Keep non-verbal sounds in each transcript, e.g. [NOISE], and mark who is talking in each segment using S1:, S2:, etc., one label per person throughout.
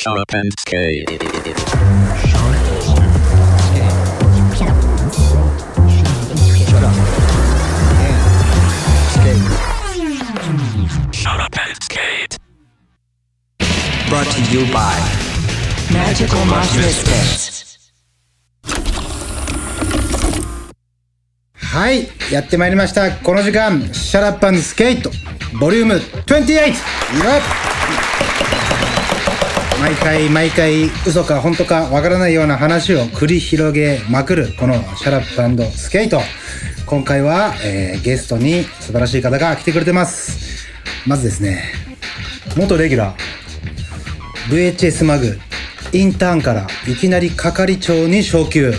S1: Sharp and
S2: Scale.
S3: はい、やってまいりました。この時間、シャラッパンスケート、ボリューム 28! 毎回毎回嘘か本当かわからないような話を繰り広げまくるこのシャラップスケート。今回は、えーゲストに素晴らしい方が来てくれてます。まずですね、元レギュラー、 VHSMAG、インターンからいきなり係長に昇級。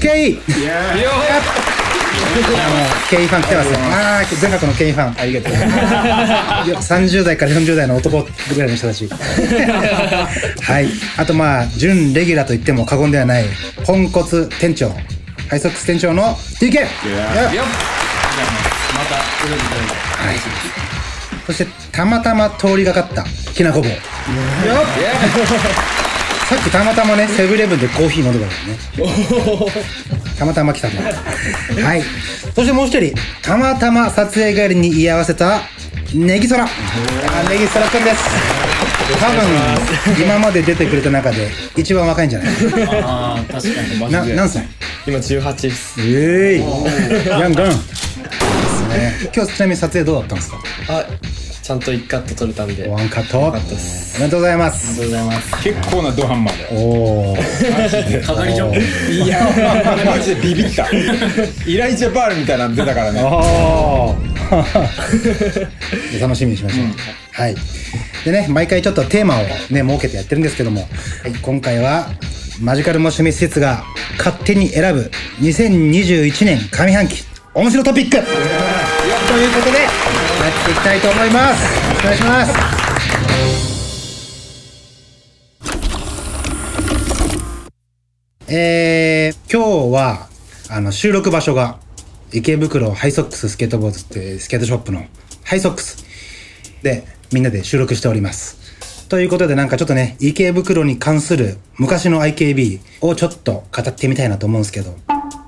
S3: ケイあの、ケイファン来てますよ。ああ、全国のケイファン。ありがとう。30代から40代の男ぐらいの人たち。[LAUGHS] はい。あとまあ、準レギュラーと言っても過言ではない、ポンコツ店長、ハイソックス店長の TK! よっはい。そして、たまたま通りがかった、きなこ棒。よっさっきたまたまね、セブンイレブンでコーヒー飲んでたからね。たまたま来たんだ。はい。そしてもう一人、たまたま撮影帰りに居合わせた、ネギソラ。あ、ネギソラくんです。多分、今まで出てくれた中で、一番若いんじゃない？
S4: ああ確かにマ
S3: な、
S4: ジで
S3: 何歳？
S4: 今18です
S3: ええヤンガン。ですね。今日ちなみに撮影どうだったんですか？
S4: あちゃんと1カット取れたんで。
S3: ワンカット。お
S4: かったです。
S3: めでとうございま
S4: あり
S3: す。
S4: がとうございます。
S5: 結構なドハンマーだよ。
S3: おー。
S4: 係長
S5: いやマジでビビった。イライジャバールみたいなの出たからね。
S3: おー。[LAUGHS] 楽しみにしましょう、はい。でね毎回ちょっとテーマをね設けてやってるんですけども、はい、今回はマジカルモシミ施設が勝手に選ぶ2021年上半期面白トピック。ということでやっていきたいと思います。お願いします。えー、今日はあの収録場所が池袋ハイソックススケートボードってスケートショップのハイソックスでみんなで収録しております。ということでなんかちょっとね、池袋に関する昔の IKB をちょっと語ってみたいなと思うんですけど、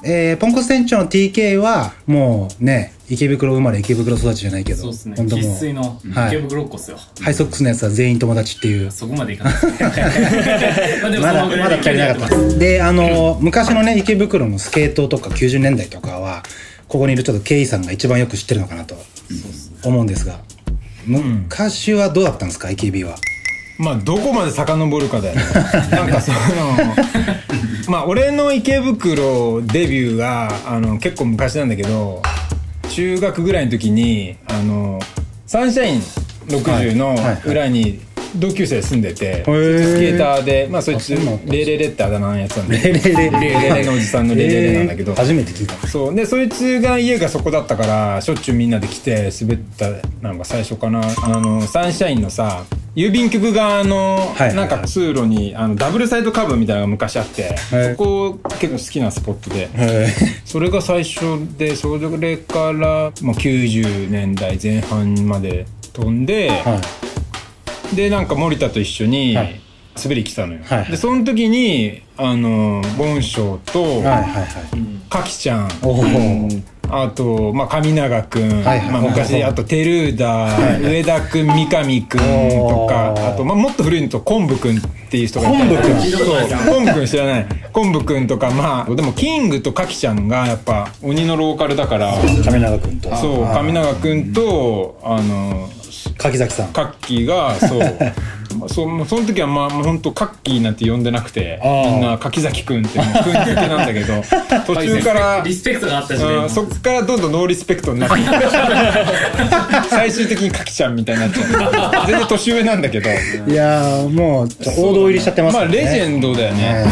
S3: えー、ポンコツ店長の TK はもうね、池袋生まれ池袋育ちじゃないけど、
S6: そうですね。
S3: 本当
S6: 粋の
S3: はい
S6: 池袋っ子っすよ。
S3: ハイソックスのやつは全員友達っていう。
S6: そこまでいかない。[LAUGHS] ま
S3: だ、まだ足りなかったであの、昔のね、池袋のスケートとか90年代とかは、ここにいるちょっとケイさんが一番よく知ってるのかなと思うんですが、昔はどうだったんですか、IKB は。
S5: まあどこまで遡るかだよね。[LAUGHS] なんかその [LAUGHS] まあ俺の池袋デビューがあの結構昔なんだけど中学ぐらいの時にあのサンシャイン60の裏に同級生住んでて、
S3: ー。
S5: スケーターでまあそいつレレレってあだ名のやつなんで
S3: レレレ
S5: レ。レレのおじさんのレレレなんだけど、
S3: えー初めて聞いた。
S5: そう。でそいつが家がそこだったからしょっちゅうみんなで来て滑ったなんか最初かな。あのサンシャインのさ郵便局側のなんか通路にあのダブルサイドカーブみたいなのが昔あって
S3: はい
S5: そこ結構好きなスポットで
S3: へ
S5: それが最初でそれからもう90年代前半まで飛んで。でなんか森田と一緒に
S3: はい
S5: 滑り来たのよ、でその時にあのボンショウと、
S3: はいはいはい。
S5: カキちゃん。あと、まあ、上永くん、
S3: はいはい。
S5: まあ、昔、あと、テルーダ、上田くん、三上くんとかあと、まあ、もっと古いのと、昆布くんっていう人がいて。
S3: 昆布くん。
S5: そう、昆布くん知らない。昆布くんとか、まあ、でも、キングとカキちゃんが、やっぱ、鬼のローカルだから、
S3: 亀永くんと。
S5: そう、上永くんと、あの、
S3: 柿崎さん。
S5: カッキーが、そう、[LAUGHS] まあそう、もうその時はまあ、本当カッキーなんて呼んでなくて、みんな柿崎くんって、もうくん付けなんだけど、[LAUGHS] 途中から、
S6: リスペクトがあった時代も
S5: うんそっからどんどんノーリスペクトになって [LAUGHS] 最終的にカキちゃんみたいになっちゃう全然年上なんだけど。
S3: いやー、もう、王道入りしちゃってます
S5: まあレジェンドだよね、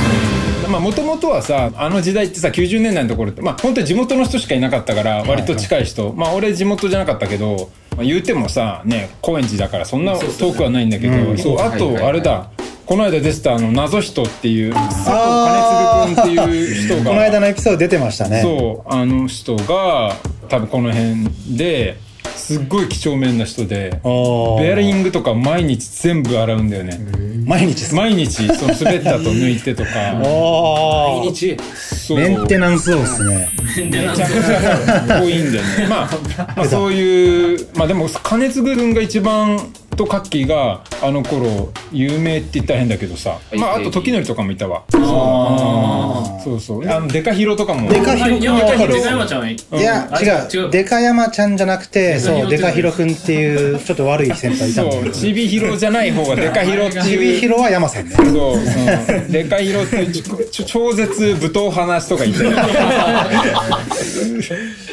S5: まあもともとはさあの時代ってさ90年代のところってまあ本当に地元の人しかいなかったから割と近い人、まあ俺地元じゃなかったけど、まあ、言うてもさね高円寺だからそんな遠くはないんだけどそうあとあれだ。この間出てたあの謎人っていう佐藤兼次君っていう人が
S3: この間のエピソード出てましたね。
S5: そうあの人が多分この辺ですっごい几帳面な人で
S3: お
S5: ベアリングとか毎日全部洗うんだよね。
S3: 毎日ですか？
S5: 毎日その滑ったと抜いてとか。[LAUGHS]
S3: おー。
S4: 日？
S5: そう。
S3: メンテナンスそうですね。
S6: でなんか
S5: かっこいいんだよね。まあ、まあ、そういう、まあでも、金津君が一番とカッキーがあの頃有名って言ったら変だけどさ、まああと時則とかもいたわ。そうそう。あの、デカヒロとかも。
S3: デカヒロ
S6: いや、
S3: 君はわかる
S6: でか山ちゃんはい
S3: いや
S6: あ
S3: 違う。デカ山ちゃんじゃなくてそうデカヒロ君っていうちょっと悪い先輩いたんだ
S5: そう、
S3: けど
S5: チビヒロじゃない方がデカヒロって
S3: ちび
S5: いう。
S3: ヒロは山さんね。
S5: そう、うん、デカヒロってちち超絶武闘派な人がいて [LAUGHS]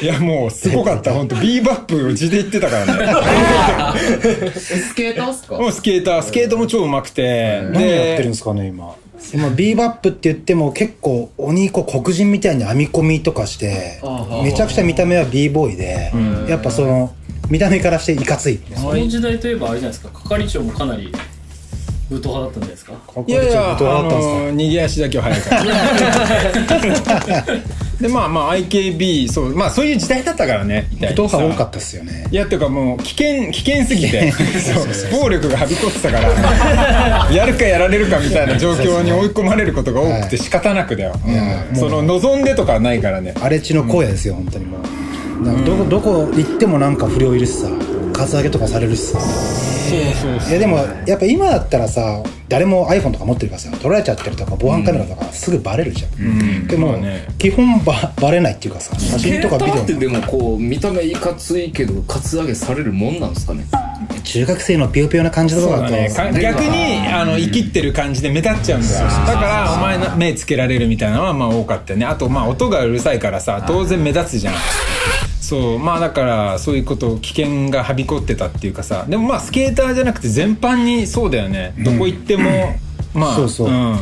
S5: いやもうすごかった。本当ビーバップを字で言ってたからね [LAUGHS]
S4: スケーターっすか？
S5: もうスケーター。スケートも超上手くて。
S3: 何やってるんですかね今？今ビーバップって言っても結構鬼子黒人みたいに編み込みとかしてめちゃくちゃ見た目は b ボーイでやっぱその見た目からしていかつい。
S6: その時代といえばあれじゃないですか。係長もかなり武闘派だったんじゃないですか？
S5: いやいや、あ
S3: ったんですか？
S5: の逃げ足だけは速いから。[LAUGHS] で、まあまあ IKB、そう、まあそういう時代だったからね、みたい
S3: 人
S5: なさ
S3: が多かったっすよね。
S5: いや、っていうかもう危険、危険すぎて、[LAUGHS] そう、暴力がはびこってたから、[LAUGHS] やるかやられるかみたいな状況に追い込まれることが多くて仕方なくだよ。うん。その望んでとかはないからね。
S3: 荒れ地の荒野ですよ本当にもう。どこどこ行ってもなんか不良いるしさ。カツアゲとかされるしさ。
S5: そうそうそう。
S3: いやでもやっぱ今だったらさ誰も iPhone とか持ってるからさ撮られちゃってるとか防犯カメラとかすぐバレるじゃん、でも、
S5: まあね。
S3: 基本ババレないっていうかさ写真とかビデオ
S7: ってでもこう見た目いかついけどカツアゲされるもんなんですかね。
S3: 中学生のピヨピヨな感じとかだと。
S5: そうだね、か逆にあの生きってる感じで目立っちゃうんだよ。だからお前の目つけられるみたいなのはまあ多かったよね。あとまあ音がうるさいからさ当然目立つじゃんそうまあだからそういうこと危険がはびこってたっていうかさでもまあスケーターじゃなくて全般にそうだよね、どこ行ってもまあ
S3: そうそう。ん。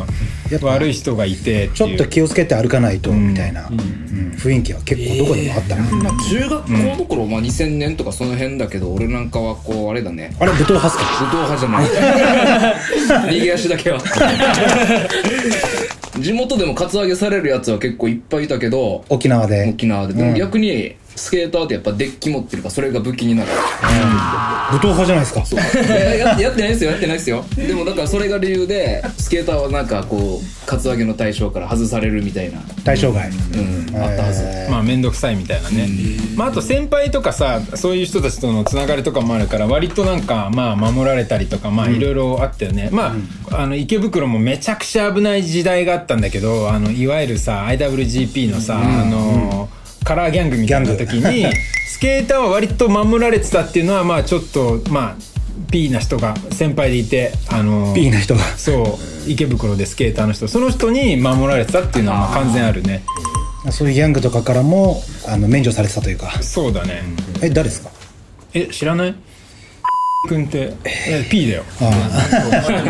S3: やっぱ
S5: 悪い人がいて
S3: ちょっと気をつけて歩かないとみたいな、うん。雰囲気は結構どこでもあったな、
S7: まあ中学校の頃、まあ2000年とかその辺だけど俺なんかはこうあれだね。
S3: あれ武闘派っすか？
S7: 武闘派じゃない。[LAUGHS] 逃げ足だけは。地元でもカツアゲされるやつは結構いっぱいいたけど
S3: 沖縄で。
S7: 沖縄で。でも逆にスケーターってやっぱデッキ持ってるからそれが武器になる。
S3: 武闘派じゃないですか。
S7: いやややってないですよやってないですよ。でもだからそれが理由でスケーターはなんかこうカツアゲの対象から外されるみたいな。
S3: 対象外、
S7: うんあったはず。
S3: えー
S5: まあ面倒くさいみたいなね、まあ、あと先輩とかさそういう人たちとのつながりとかもあるから割となんかまあ守られたりとかまあいろいろあったよね、まああの池袋もめちゃくちゃ危ない時代があったんだけどあのいわゆるさ IWGP のさ、あのカラーギャングみたいな時にスケーターは割と守られてたっていうのはまあちょっとまあ P な人が先輩でいてあの
S3: P な人が。
S5: そう池袋でスケーターの人。その人に守られてたっていうのはまあ完全あるね。
S3: そういうギャングとかからもあの免除されてたというか。
S5: そうだね、
S3: え誰ですか？
S5: え知らない？君ってえ P だよ。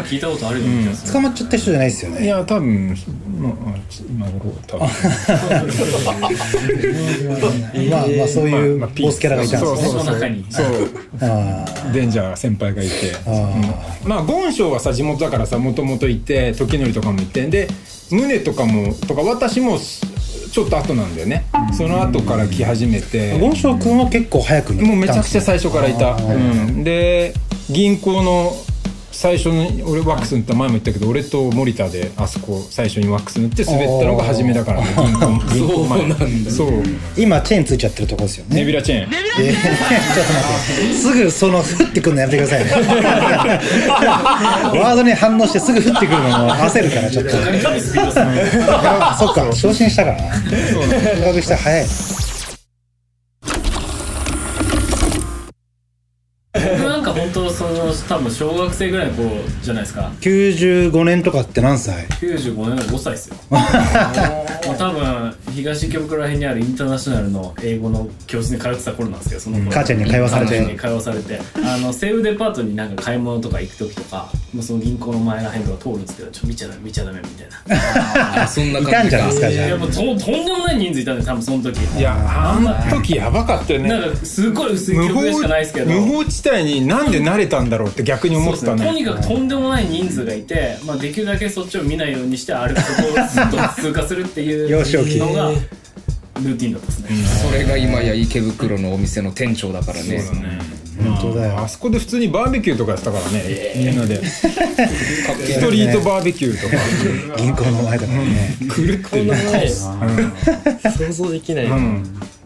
S6: 聞いたことあるような気がす
S3: あ捕まっちゃった人じゃないですよ
S5: い
S3: ね
S5: や多分まあ今頃多分。
S3: まあ [LAUGHS] まあそういうボスキャラがいたんですね。
S5: そうそうそう。
S6: その中に。
S5: そう。
S3: あ
S5: デンジャー先輩がいて。
S3: あ
S5: まあゴンショウはさ地元だからさもともといて時則とかもいて。で宗とかもとか私もちょっと後なんだよね。その後から来始めて。
S3: ゴンショウ君は結構早くに
S5: もうめちゃくちゃ最初からいた、うん、で銀行の最初に俺ワックス塗った前も言ったけど俺と森田であそこ最初にワックス塗って滑ったのが初めだからね。[LAUGHS] 銀行前。そう
S3: 今チェーンついちゃってるとこですよね。
S5: ネビュラチェーン。
S3: えーちょっと待って。すぐその降ってくるのやめてくださいね。[LAUGHS] ワードに反応してすぐ降ってくるのも焦るからちょっと。[LAUGHS] そっか昇進したからな。合格したら早い
S6: 僕なんか本当その多分小学生ぐらいの頃じゃないですか。
S3: 95年とかって何歳
S6: ？95年の5歳ですよ。[LAUGHS] 多分東池袋ら辺にあるインターナショナルの英語の教室に通ってた頃なんですけどその頃。
S3: 母ちゃんに会話されて。
S6: 母ちゃんに会話されて。あの西武デパートになんか買い物とか行く時とかもうその銀行の前ら辺とか通るんですけどちょ見ちゃダメ見ちゃダメみたいな。
S7: あそんない
S3: たんじゃないですかじゃ
S6: いやもうととんでもない人数いたんで多分その時。
S5: いやあの時やばかったよね。
S6: なんかすごい薄い記
S5: 無
S6: 憶でし
S5: 法
S6: かないですけど。
S5: 無法地帯になんで慣れたんだろうって逆に思ってたね。
S6: とにかくとんでもない人数がいて、まあ、できるだけそっちを見ないようにして歩くそこをずっと通過するっていう [LAUGHS] のがルーティンだったですね、
S7: それが今や池袋のお店の店長だからね。
S5: そうだね。
S3: 本当だよ。
S5: あそこで普通にバーベキューとかやってたからね、みんなで。ストリートバーベキューとか。
S3: 銀行の前だからね。
S5: 狂ってるね
S4: 想像できない、
S5: うん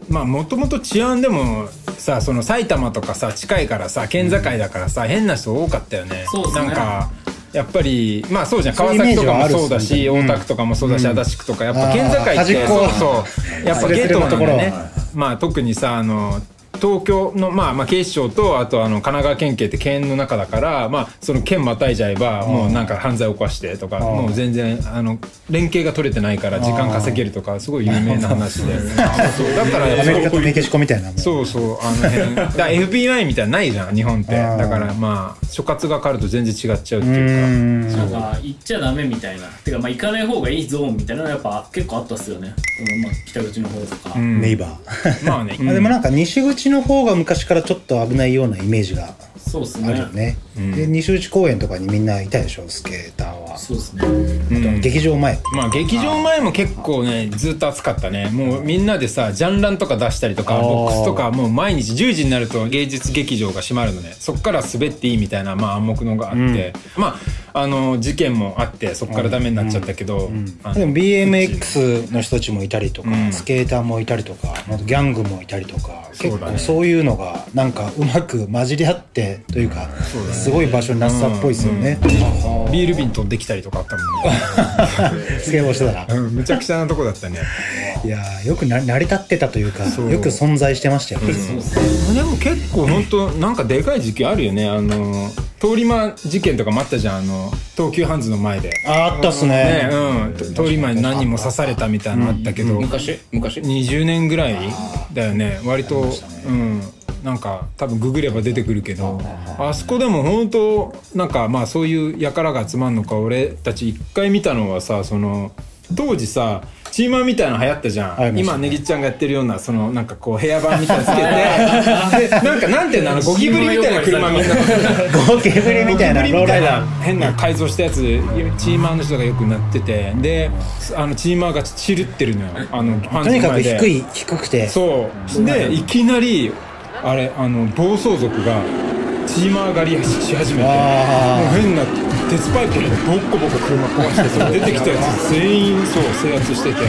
S5: まあもともと治安でもさその埼玉とかさ近いからさ県境だからさ変な人多かったよね。
S6: そうっすね。
S5: なんかやっぱりまあそうじゃん。川崎とかもそうだし
S3: うん。
S5: 大田区とかもそうだし足立区とかやっぱ県境ってそうそう。やっぱゲートなんだよね。まあ特にさあの東京の、まあ、まあ警視庁とあとあの神奈川県警って県の中だから、まあ、その県またいじゃえばもうなんか犯罪を犯してとかもう全然あの連携が取れてないから時間稼げるとかすごい有名な話で。[LAUGHS] そうだから
S3: アメリカとメキシコみたいな。
S5: そうそうあの辺。[LAUGHS] だ FBI みたいなのないじゃん日本って。だからまあ所轄が変わると全然違っちゃうって
S3: う
S5: いうか。
S3: ん。
S6: なん。か行っちゃダメみたいな。てかまあ行かない方がいいゾーンみたいなのやっぱ結構あったっすよね。このまあ北口の方とか、
S5: うん。
S3: ネイバー。
S5: まあね、[LAUGHS]
S3: あでもなんか西口の方が昔からちょっと危ないようなイメージが
S6: そうっすね。
S3: あるよね。で、西口公園とかにみんないたでしょ、スケーターは。
S6: そうっすね。
S5: うん。
S3: 劇場前。
S5: まあ劇場前も結構ねずっと暑かったね。もうみんなでさジャンランとか出したりとかボックスとかもう毎日10時になると芸術劇場が閉まるのね。そっから滑っていいみたいなまあ暗黙のがあって、まああの事件もあってそっからダメになっちゃったけど、あの
S3: でも BMX の人たちもいたりとか、
S5: うん。
S3: スケーターもいたりとか、あとギャングもいたりとか、結
S5: そうだね。
S3: 構そういうのがなんかうまく混じり合ってというか、すごい場所になったっぽいですよね。
S5: ビール瓶飛んできたりとかあったもんね。[LAUGHS]
S3: スケボーしてたら。
S5: うんむちゃくちゃなとこだったね。[LAUGHS]
S3: いやーよくな成り立ってたというか、よく存在してましたよ。ね。
S5: でも結構本当なんかでかい事件あるよね。あの通り魔事件とかもあったじゃん。あの東急ハンズの前で。
S3: ああったっす
S5: ね。
S3: ね。
S5: うん。と通り魔に何人も刺されたみたいなのあったけど、
S7: 昔？昔
S5: ？20年ぐらいだよね。割とうんなんか多分ググれば出てくるけどあそこでも本当なんかまあそういう輩が集まんのか俺たち一回見たのはさその当時さチーマーみたいなの流行ったじゃん、
S3: ありました
S5: 今ねぎっちゃんがやってるようなそのなんかこうヘアバンみたいなのつけて。[LAUGHS] でなんかなんていうのあの [LAUGHS] ゴキブリみたいな車みんな
S3: ゴキブリみたいなローライダー。
S5: な変な改造したやつチーマーの人がよくなってて。であのチーマーが散るってるのよ。あの
S3: とにかく低い、低くて。
S5: そう。でいきなりあれあの暴走族がチーマー狩りし始めてもう
S3: あ
S5: 変な鉄パイプでボッコボコ車壊して出てきたやつ全員そう制圧してて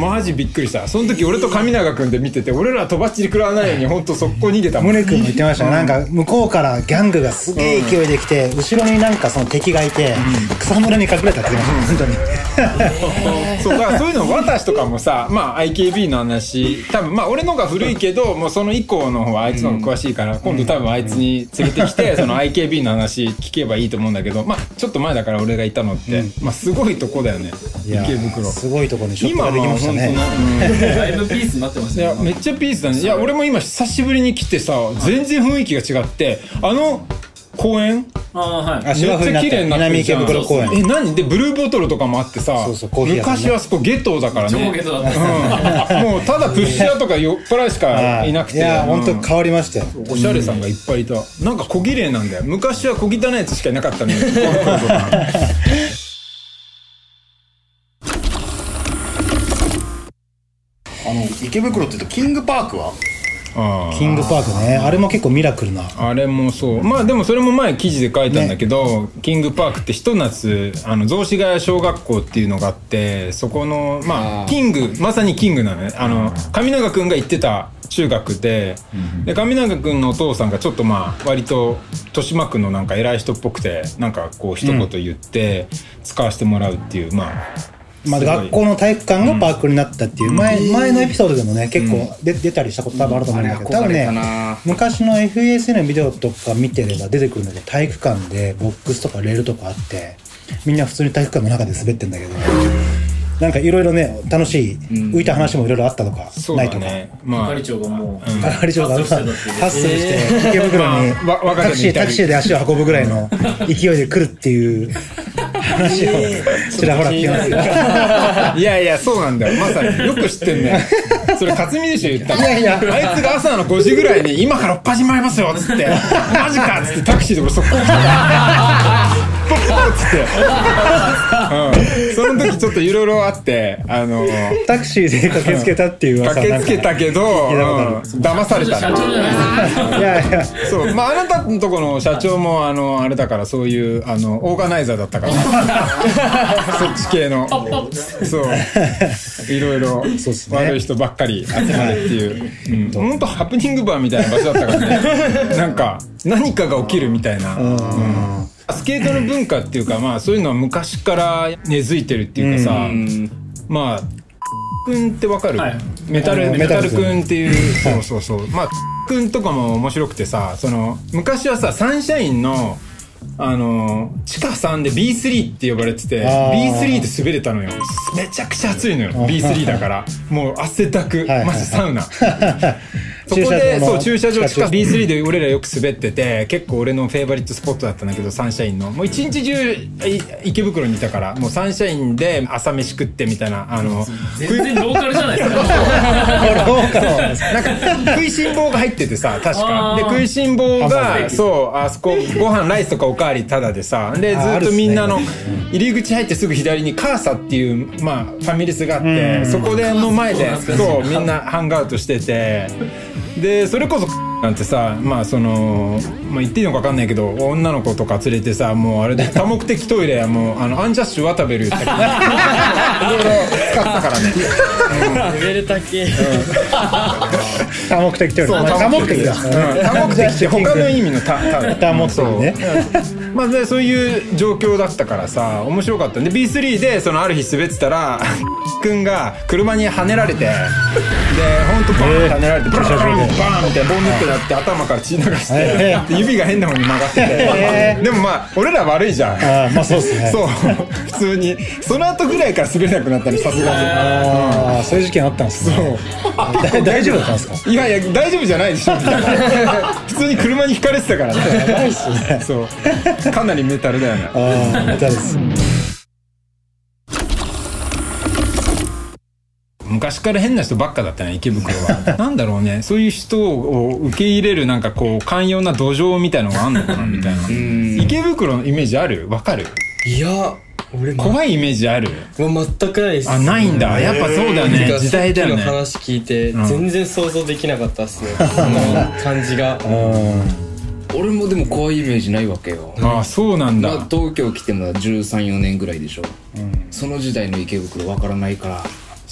S5: マジびっくりした。その時俺と上永君で見てて俺らとばっちり食らわないように本当速攻逃げたもん。
S3: 宗君も言ってましたね、なんか向こうからギャングがすげえ勢いで来て、後ろになんかその敵がいて、草むらに隠れたって言ってました、本当に。[LAUGHS]
S5: そうだからそういうの私とかもさまあ IKB の話多分まあ俺のが古いけど [LAUGHS] もうその以降の方はあいつの方が詳しいから、今度多分あいつに連れてきてその IKB の話聞けばいいと思うんだけどまあちょっと前だから俺がいたのって、まあすごいとこだよね。池袋。
S3: すごいところにショップできましたね。
S5: 本当ね
S6: だいぶピースになってまし
S5: い
S6: たね。
S5: やめっちゃピースだね。いや俺も今久しぶりに来てさ全然雰囲気が違ってあの公園？
S6: ああはい。
S5: めっちゃ綺麗になって
S3: 南
S5: るじゃん。
S3: 池袋公園。
S5: え何でブルーボトルとかもあってさ昔はそこゲットーだからね。
S6: 超ゲットだった。
S5: うん。もうただプッシャーとか酔っ払いしかい。なくて。
S3: いや、
S5: うん
S3: 本当変わりましたよ。
S5: おしゃれさんがいっぱいいた。なんか小綺麗なんだよ。昔は小汚いやつしかいなかったのよ [LAUGHS]
S8: あの池袋って言うとキングパークは？
S3: キングパークね。あれも結構ミラクルな。
S5: あれもそう。まあでもそれも前記事で書いたんだけど、キングパークってひと夏あの雑司ヶ谷小学校っていうのがあってそこのまあキングまさにキングなのね。あの上永君が行ってた中学で,、で上永君のお父さんがちょっとまあ割と豊島区のなんか偉い人っぽくてなんかこう一言言って使わせてもらうっていう、まあ
S3: まあ、学校の体育館がパークになったっていう、前、前のエピソードでもね、結構で出たりしたこと多分あると思うんだけど、多分ね
S7: な、
S3: 昔の FAS のビデオとか見てれば出てくるんだけど、体育館でボックスとかレールとかあって、みんな普通に体育館の中で滑ってんだけど、なんかいろいろね、楽しい、浮いた話もいろいろあったとか、
S5: そう
S3: ないとか。
S5: まあ
S6: 係長がもう
S3: 係長がハ
S6: ハッスルして
S3: 池袋にタクシータクシーで足を運ぶぐらいの [LAUGHS] 勢いで来るっていう話をちらほら聞きますよ。[LAUGHS]
S5: いやいや、そうなんだよ。まさに。よく知ってんね。それ、勝美でしょ、言ったの。
S3: いやいや
S5: あいつが朝の5時ぐらいに、今からおっ始まりますよ、つって。マジかっつってタクシーで俺そこ来たから。ポッポッつって、うん、その時ちょっといろいろあってあの
S3: タクシーで駆けつけたっていう噂
S5: 駆けつけたけど、うん。騙された
S6: 社長じゃないですか。
S3: いやいや
S5: そう。まああなたのとこの社長もあのあれだからそういうあのオーガナイザーだったから。[LAUGHS] そっち系の。そう。いろいろ悪い人ばっかり集まるっていう、うん、本当ハプニングバーみたいな場所だったからね。[LAUGHS] なんか何かが起きるみたいな、うんスケートの文化っていうかまあそういうのは昔から根付いてるっていうかさ、まあくんってわかる、
S6: はい。
S5: メタルメタルくんっていうそうそうそう。まあくんとかも面白くてさその昔はさサンシャインのあの地下3で B3 って呼ばれてて
S3: あー。
S5: B3 で滑れたのよ。めちゃくちゃ暑いのよ。B3 だから。もう汗だく。マジサウナ [LAUGHS] そこ
S3: 駐車場の
S5: でそう駐車場地下
S3: 地下
S5: B3 で俺らよく滑ってて結構俺のフェイバリットスポットだったんだけどサンシャインの。もう一日中い池袋にいたからもうサンシャインで朝飯食ってみたいなあの
S6: 全然ローカルじゃないですか。[LAUGHS]
S5: なんか食いしん坊が入っててさ確か。で食いしん坊がそうあそこご飯ライスとかおかわりタダでさでずっとみんなの入り口入ってすぐ左にカーサっていうまあファミレスがあってそこでの前でそうみんなハンガーアウトしててでそれこそなんてさまあその、まあ、言っていいのか分かんないけど女の子とか連れてさもうあれで [LAUGHS] 多目的トイレはもうあのアンジャッシュ渡べる言ったりいろいろ使ったからね。
S4: レベル高え
S3: 多目的という
S5: そう
S3: か多目的だ。
S5: うん。多目的って他の意味の多多
S3: 多目的ね。
S5: そう。まあでそういう状況だったからさ面白かった。んで B3 でそのある日滑ってたら [LAUGHS] くんが車にはねられてで本当バーンってはねられてバーンバーンみたいなボンネットやって頭から血流して指が変な方に曲がって
S3: え
S5: てでもまあ俺ら悪いじゃん。
S3: ああまあそうっすね。
S5: そう。普通に。その後ぐらいから滑れなくなったねさすがに。
S3: ああそういう事件あったんですね。だ大丈夫だったんですか？
S5: いやいや大丈夫じゃないでしょ。[LAUGHS] 普通に車にひかれてたからね。
S3: やばいっすね。
S5: そう。かなりメタルだよね。
S3: ああメタルです
S5: 昔から変な人ばっかだったね池袋は。[LAUGHS] なんだろうね。そういう人を受け入れるなんかこう寛容な土壌みたいのがあんのかなみたいな。池袋のイメージある？わかる？
S4: いや俺ま
S5: 怖いイメージある？
S4: もう全くないです
S5: あないんだ。やっぱそうだよね時代だよね。
S4: さっきの話聞いて
S5: ん。
S4: 全然想像できなかったっすね。[LAUGHS] その感じが。
S7: 俺もでも怖いイメージないわけよ。
S5: ああそうなんだ、
S7: まあ、東京来ても134年ぐらいでしょ、その時代の池袋わからないから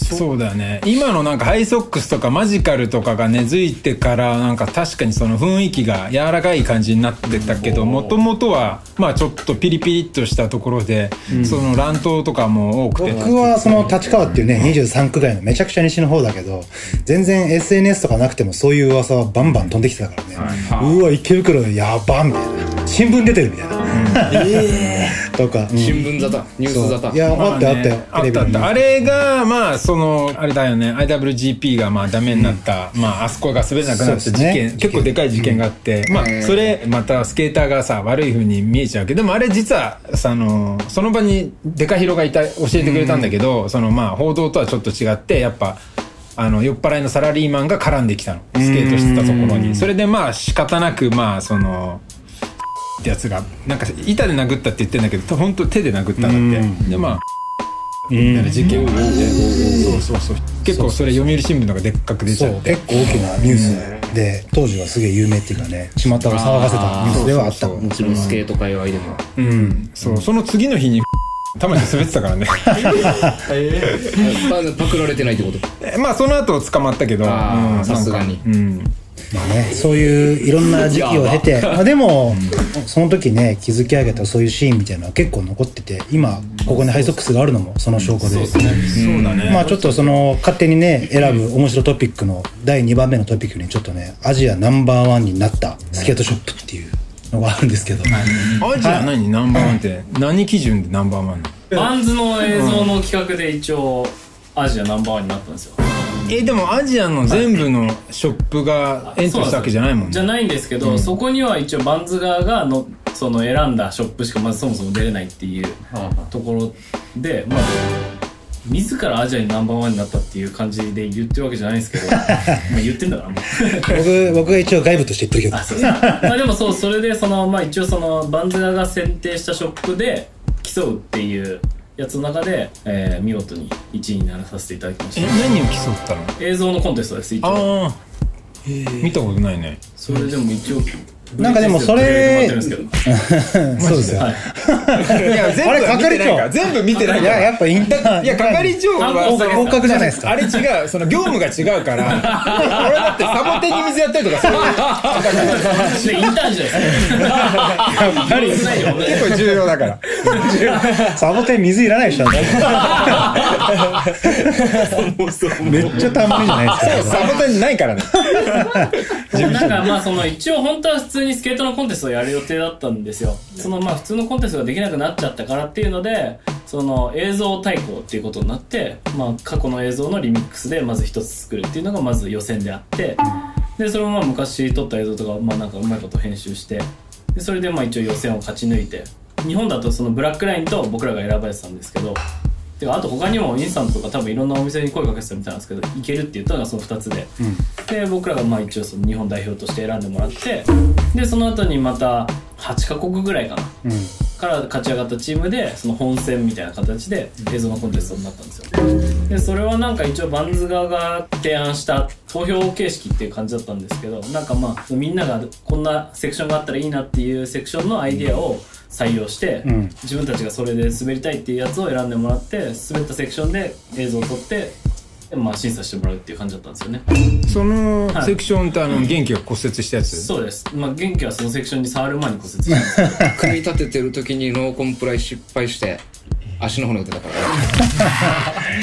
S5: そう。だよね。今のなんかハイソックスとかマジカルとかが根付いてからなんか確かにその雰囲気が柔らかい感じになってたけどもともとはまあちょっとピリピリっとしたところで、その乱闘とかも多くて。
S3: 僕はその立川っていうね23区外のめちゃくちゃ西の方だけど全然 SNS とかなくてもそういう噂はバンバン飛んできてたからね。うわ池袋やばみたいな。新聞出てるみたいな。[LAUGHS] とか。うん。
S7: 新聞沙汰ニュース沙汰。
S3: いやあったよあったよ。
S5: あったあった。あれがまあそのあれだよね。IWGP がまあダメになった、まああそこが滑れなくなった事件、
S3: ね
S5: 結構でかい事件があって、まあそれまたスケーターがさ悪い風に見えちゃうけどでもあれ実はさあのその場にデカヒロがいた教えてくれたんだけど、そのまあ報道とはちょっと違ってやっぱあの酔っ払いのサラリーマンが絡んできたの。スケートしてたところに。それでまあ仕方なくまあそのってやつがなんか板で殴ったって言ってんだけど本当手で殴ったんだって。でまあみたいなそうそうそう。結構それ読売新聞とかでっかく出ち
S3: そう
S5: ゃって。
S3: 結構大きなニュースで当時はすげえ有名っていうかね巷を騒がせたニュースではあった。
S7: もちろんスケート界隈でも。
S5: うん。そうその次の日に [LAUGHS] 玉に滑ってたからね。[LAUGHS] [LAUGHS]
S7: まあパクられてないってこと？
S5: えまあその後捕まったけど。
S7: さすがに。
S5: うん
S3: まあね、そういういろんな時期を経て、まあ、でも、その時ね築き上げたそういうシーンみたいなのは結構残ってて今ここにハイソックスがあるのもその証拠で。
S5: そうだね。
S3: まあちょっとその勝手にね選ぶ面白トピックの第2番目のトピックにちょっとねアジアナンバーワンになったスケートショップっていうのがあるんですけど、
S5: アジア何？ナンバーワンって何基準でナンバーワン
S6: バンズの映像の企画で一応アジアナンバーワンになったんですよ
S5: えでもアジアの全部のショップがエントリーしたわけじゃないもんね。
S6: じゃないんですけど、そこには一応バンズ側がのその選んだショップしかまずそもそも出れないっていうところでまあ自らアジアにナンバーワンになったっていう感じで言ってるわけじゃないんですけど [LAUGHS] まあ言ってんだから。もう
S3: 僕僕が一応外部として言ってるけど
S6: あそう。そうまあでもそうそれでそのまあ一応そのバンズガが選定したショップで競うっていうやつの中で、えー見事に1位にならさせていただきまし
S5: え
S6: た
S5: 何を競ったの？
S6: 映像のコンテストです一応。
S5: ああ見たことないね。
S6: それでも一応
S3: なんかでもそれ [LAUGHS] そうですよ、
S6: は [LAUGHS] い
S5: いや全部
S3: 係長。
S5: 全部見てない
S3: いや
S5: から。
S3: やっぱインター
S5: いや係長は
S3: 合格じゃないですか。
S5: あれ違うその業務が違うから。[LAUGHS] 俺だってサボテンに水やったりとかそういう
S6: でインターンじゃないですかやっぱり
S5: 結構重要だから
S3: サボテン水いらないでしょめっちゃたまにじゃないですか。
S5: サボテンないからね。
S6: なんかまあその一応本当は普通にスケートのコンテストをやる予定だったんですよ。そのまあ普通のコンテストができなくなっちゃったからっていうのでその映像対抗っていうことになってまあ過去の映像のリミックスでまず一つ作るっていうのがまず予選であってでそれもまあ昔撮った映像とかまあなんかうまいこと編集してでそれでまあ一応予選を勝ち抜いて日本だとそのブラックラインと僕らが選ばれてたんですけどてかあと他にもインスタントとか多分いろんなお店に声かけてたみたいなんですけどいけるって言ったのがその2つで、で僕らがまあ一応その日本代表として選んでもらってでその後にまた8カ国ぐらいかな、から勝ち上がったチームでその本戦みたいな形で映像のコンテストになったんですよ。でそれはなんか一応バンズ側が提案した投票形式っていう感じだったんですけどなんかまあみんながこんなセクションがあったらいいなっていうセクションのアイディアを採用して、自分たちがそれで滑りたいっていうやつを選んでもらって滑ったセクションで映像を撮ってでまあ審査してもらうっていう感じだったんですよね。
S5: その
S6: はい。
S5: セクションってあの元気が骨折したやつ？
S6: そうです。まあ元気はそのセクションに触る前に骨折したんですけど
S7: 組み立ててる時にノーコンプライ失敗して足の骨が出たから。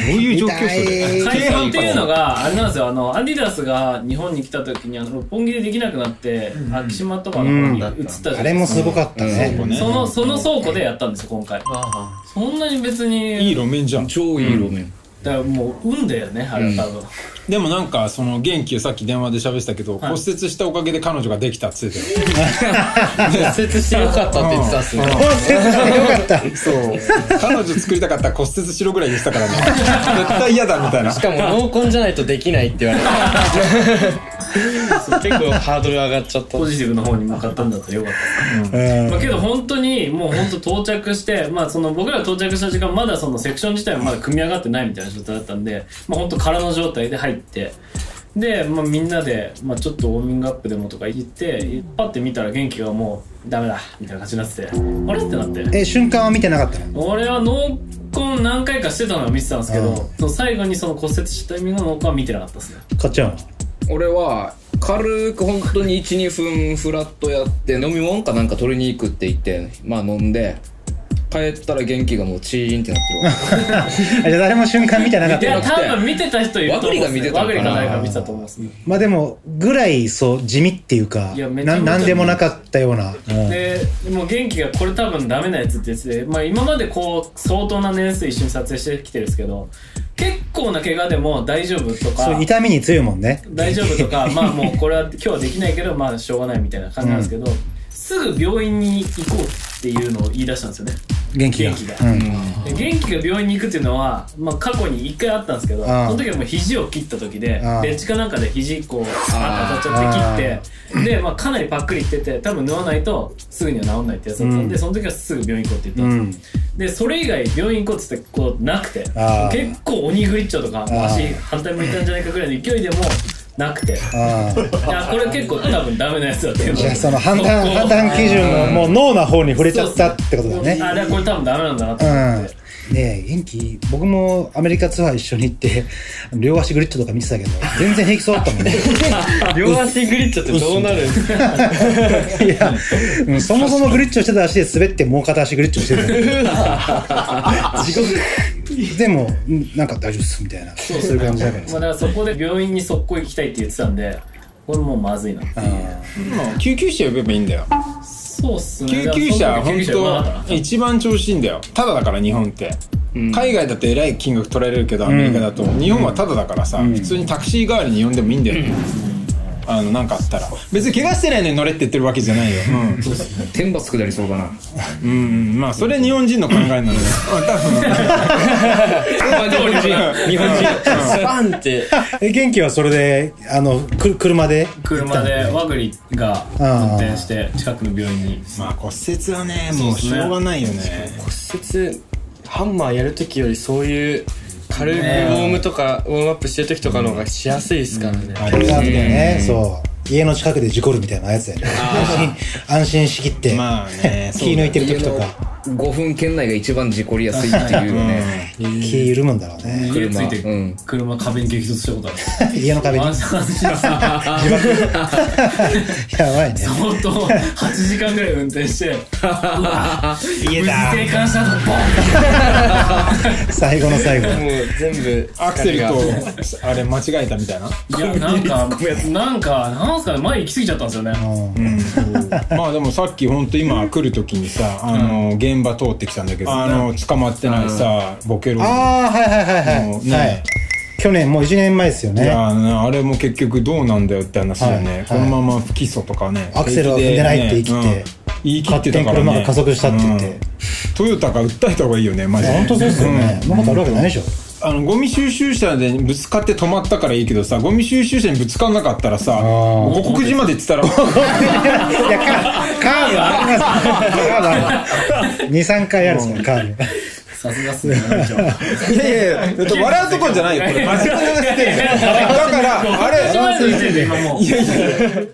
S5: どういう状況それ？
S6: 最初っていうのがあれなんですよ。あのアディダスが日本に来た時にあの六本木でできなくなって昭島とかの方に移ったじゃない
S3: あれもすごかったね、
S6: そのその倉庫でやったんですよ今回。そんなに別に
S5: いい路面じゃん。
S7: 超いい路面、
S6: だからもう運だよねあれは多分、
S5: でもなんかその元気さっき電話で喋ってたけど骨折したおかげで彼女ができたっつってたよ。[LAUGHS]
S4: 骨折してよかったって言ってたっすね。
S3: よかった。[LAUGHS]
S5: そう。彼女作りたかったら骨折しろぐらい言ってたからね。絶対嫌だみたいな。
S4: しかも濃紺じゃないとできないって言われた [LAUGHS] 結構ハードル上がっちゃった。
S6: ポジティブの方に向かったんだったらよかった
S3: うん。
S6: まあ、けど本当にもう本当到着して、まあ、その僕らが到着した時間まだそのセクション自体はまだ組み上がってないみたいな状態だったんで、まあ、本当空の状態で入ってで、まあ、みんなで、まあ、ちょっとウォーミングアップでもとか言ってパッて見たら元気がもうダメだみたいな感じになっててあれってなって。
S3: え瞬間は見てなかったの？
S6: 俺は濃紺何回かしてたのは見てたんですけどその最後にその骨折したタイミングの濃紺は見てなかったですね。
S3: かっちゃんは
S7: 俺は軽く本当に12分フラットやって飲み物かなんか取りに行くって言ってまあ飲んで帰ったら元気がもうチーンってなってるわ。[LAUGHS]
S3: あじゃあ誰も瞬間見てなかっ
S6: いや
S3: た
S6: 多分見てた人いると思うんです
S7: ワグリが見てたのかな。
S6: ワグリか誰か見てたと思うんです。ね
S3: まあでもぐらいそう地味っていうか
S6: いやめちゃめちゃ
S3: ななんでもなかったような、うん。
S6: でもう元気がこれ多分ダメなやつって言ってて、まあ、今までこう相当な年数一緒に撮影してきてるんですけど結構な怪我でも大丈夫とか
S3: そう痛みに強いもんね。
S6: 大丈夫とかまあもうこれは今日はできないけどまあしょうがないみたいな感じなんですけど、すぐ病院に行こうっていうのを言い出したんですよね。
S3: 元気が。
S6: 元気が。
S3: うん。
S6: で元気が病院に行くっていうのは、まあ、過去に一回あったんですけどそ
S3: あ。あ
S6: の時はもう肘を切った時で
S3: ああ。
S6: ベッチかなんかで肘こうあ当たっちゃって切ってで、まあ、かなりパックリいってて多分縫わないとすぐには治んないってやつだったんで、
S3: うん
S6: その時はすぐ病院行こうって言ったんですよ、でそれ以外病院行こうって言ってこうなくて
S3: ああ
S6: 結構鬼グリッチョとか
S3: ああ
S6: 足反対向いたんじゃないかぐらいの勢いでもなくて。
S3: あ
S6: いやこれ結構多分ダメなやつだって
S3: じゃあその判断判断基準のもう脳な方に触れちゃったってことだね。
S6: あれはこれ多分ダメなんだなと思って、
S3: うん、ねえ元気？僕もアメリカツアー一緒に行って [LAUGHS] 両足グリッチョとか見てたけど全然平気そうだったもんね。[LAUGHS]
S4: 両足グリッチョってどうなる？んですか
S3: いや、うんそもそもグリッチョしてた足で滑ってもう片足グリッチョしてた [LAUGHS] 地獄。でもうんなんか大丈夫っすみたいな。そういう感じだから。
S6: まあ、だからそこで病院に速攻行きたいって言ってたんでこれもうまずいなっていう。
S5: まあ救急車呼べばいいんだよ
S6: そうっすね。
S5: 救急車
S6: だからその
S5: 本当
S6: な
S5: 一番調子いいんだよ。ただだから日本って、海外だとえらい金額取られるけどアメリカだと、日本はただだからさ、普通にタクシー代わりに呼んでもいいんだよ。ね、あのなんかあったら。別に怪我してないのに乗れって言ってるわけじゃないよ、うん。
S7: 天罰下りそうだな。
S5: うんうん。まあそれ日本人の考えなので。多分。
S4: 日本人。日本人。スパンって。
S3: え元気はそれであのく車で？
S6: 車でワグリが運転して近くの病院に。
S5: まあ骨折はねもうしょうがないよね。
S4: 骨折ハンマーやるときよりそういう軽くウォームとかウォームアップしてる時とかの方がしやすいですからね、
S5: あ
S3: これがあって
S5: れ
S3: ねそう。家の近くで事故るみたいなやつやね。安心 [LAUGHS] 安心しきって、
S5: まあね。
S3: 気抜いてる時とか
S7: 5分圏内が一番事故りやすいっていうよね
S3: 気緩むんだろうね。
S6: 家ついて
S7: うん。
S6: 車壁に激突したことある。
S3: 家の壁に。やばいね。
S6: 相当8時間ぐらい運転して。[LAUGHS]
S3: 家だ。
S6: 無事生還したとボン [LAUGHS]
S3: 最後の最後。
S4: もう全部
S5: アクセルとあれ間違えたみたいな。い
S6: やなんかなんかなんすかね前行き過ぎちゃったんですよね。
S3: うん。
S5: まあでもさっき本当今来る時にさあの現場通ってきたんだけどあの捕まってないさボケロ
S3: ああはいはいはいはい、
S5: もうね。
S3: はい。去年もう1年前ですよ
S5: い
S3: ね
S5: やーねあれも結局どうなんだよって話だよね、
S3: はい
S5: このまま不起訴とかね。
S3: アクセルを踏んでないって言い切って。
S5: うん。言い切ってたからね。
S3: 車が加速したって言って、
S5: うん。トヨタが訴えた方がいいよねマジで。
S3: 本当そうですよね、そんなことあるわけないでしょ
S5: あのゴミ収集車でぶつかって止まったからいいけどさゴミ収集車にぶつかんなかったらさ五国寺まで行ってたら。
S3: いやカカーブあります。カーブある23回あるんですからカーブ。
S6: さすがっすね
S5: いやいやいや [LAUGHS] 笑うとこじゃないよ。これ真面目な話してるだからあれ [LAUGHS] いやいや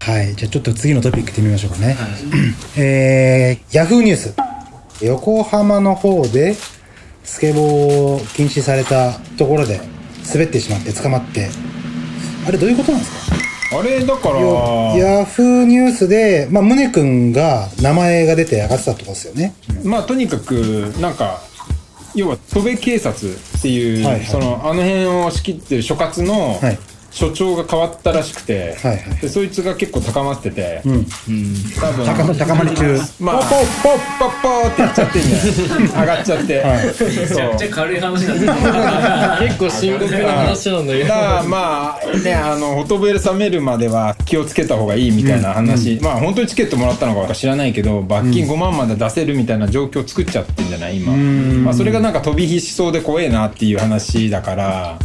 S3: はいじゃあちょっと次のトピックいってみましょうかね、えー、ヤフーニュース横浜の方でスケボーを禁止されたところで滑ってしまって捕まって。あれどういうことなんですか？
S5: あれだから
S3: ヤフーニュースで、まあ、宗君が名前が出て上がってたってことですよね。
S5: まあとにかくなんか要は戸部警察っていう、
S3: はいはい。
S5: そのあの辺を仕切ってる所轄の
S3: はい
S5: 所長が変わったらしくて、
S3: はいはい。
S5: でそいつが結構高まってて、
S3: うん。
S5: 多分
S3: 高ま高まり中。
S5: まあポッポッポッポーってやっちゃってんじゃん。上がっちゃって、
S6: めちゃくちゃ軽い話だ
S4: 結構深刻な話なんだけど
S5: だからまあねあのフォトベル冷めるまでは気をつけた方がいいみたいな話、まあ本当にチケットもらったのか知らないけど罰金5万まで出せるみたいな状況作っちゃってんじゃない今、まあ、それがなんか飛び火しそうで怖えなっていう話だから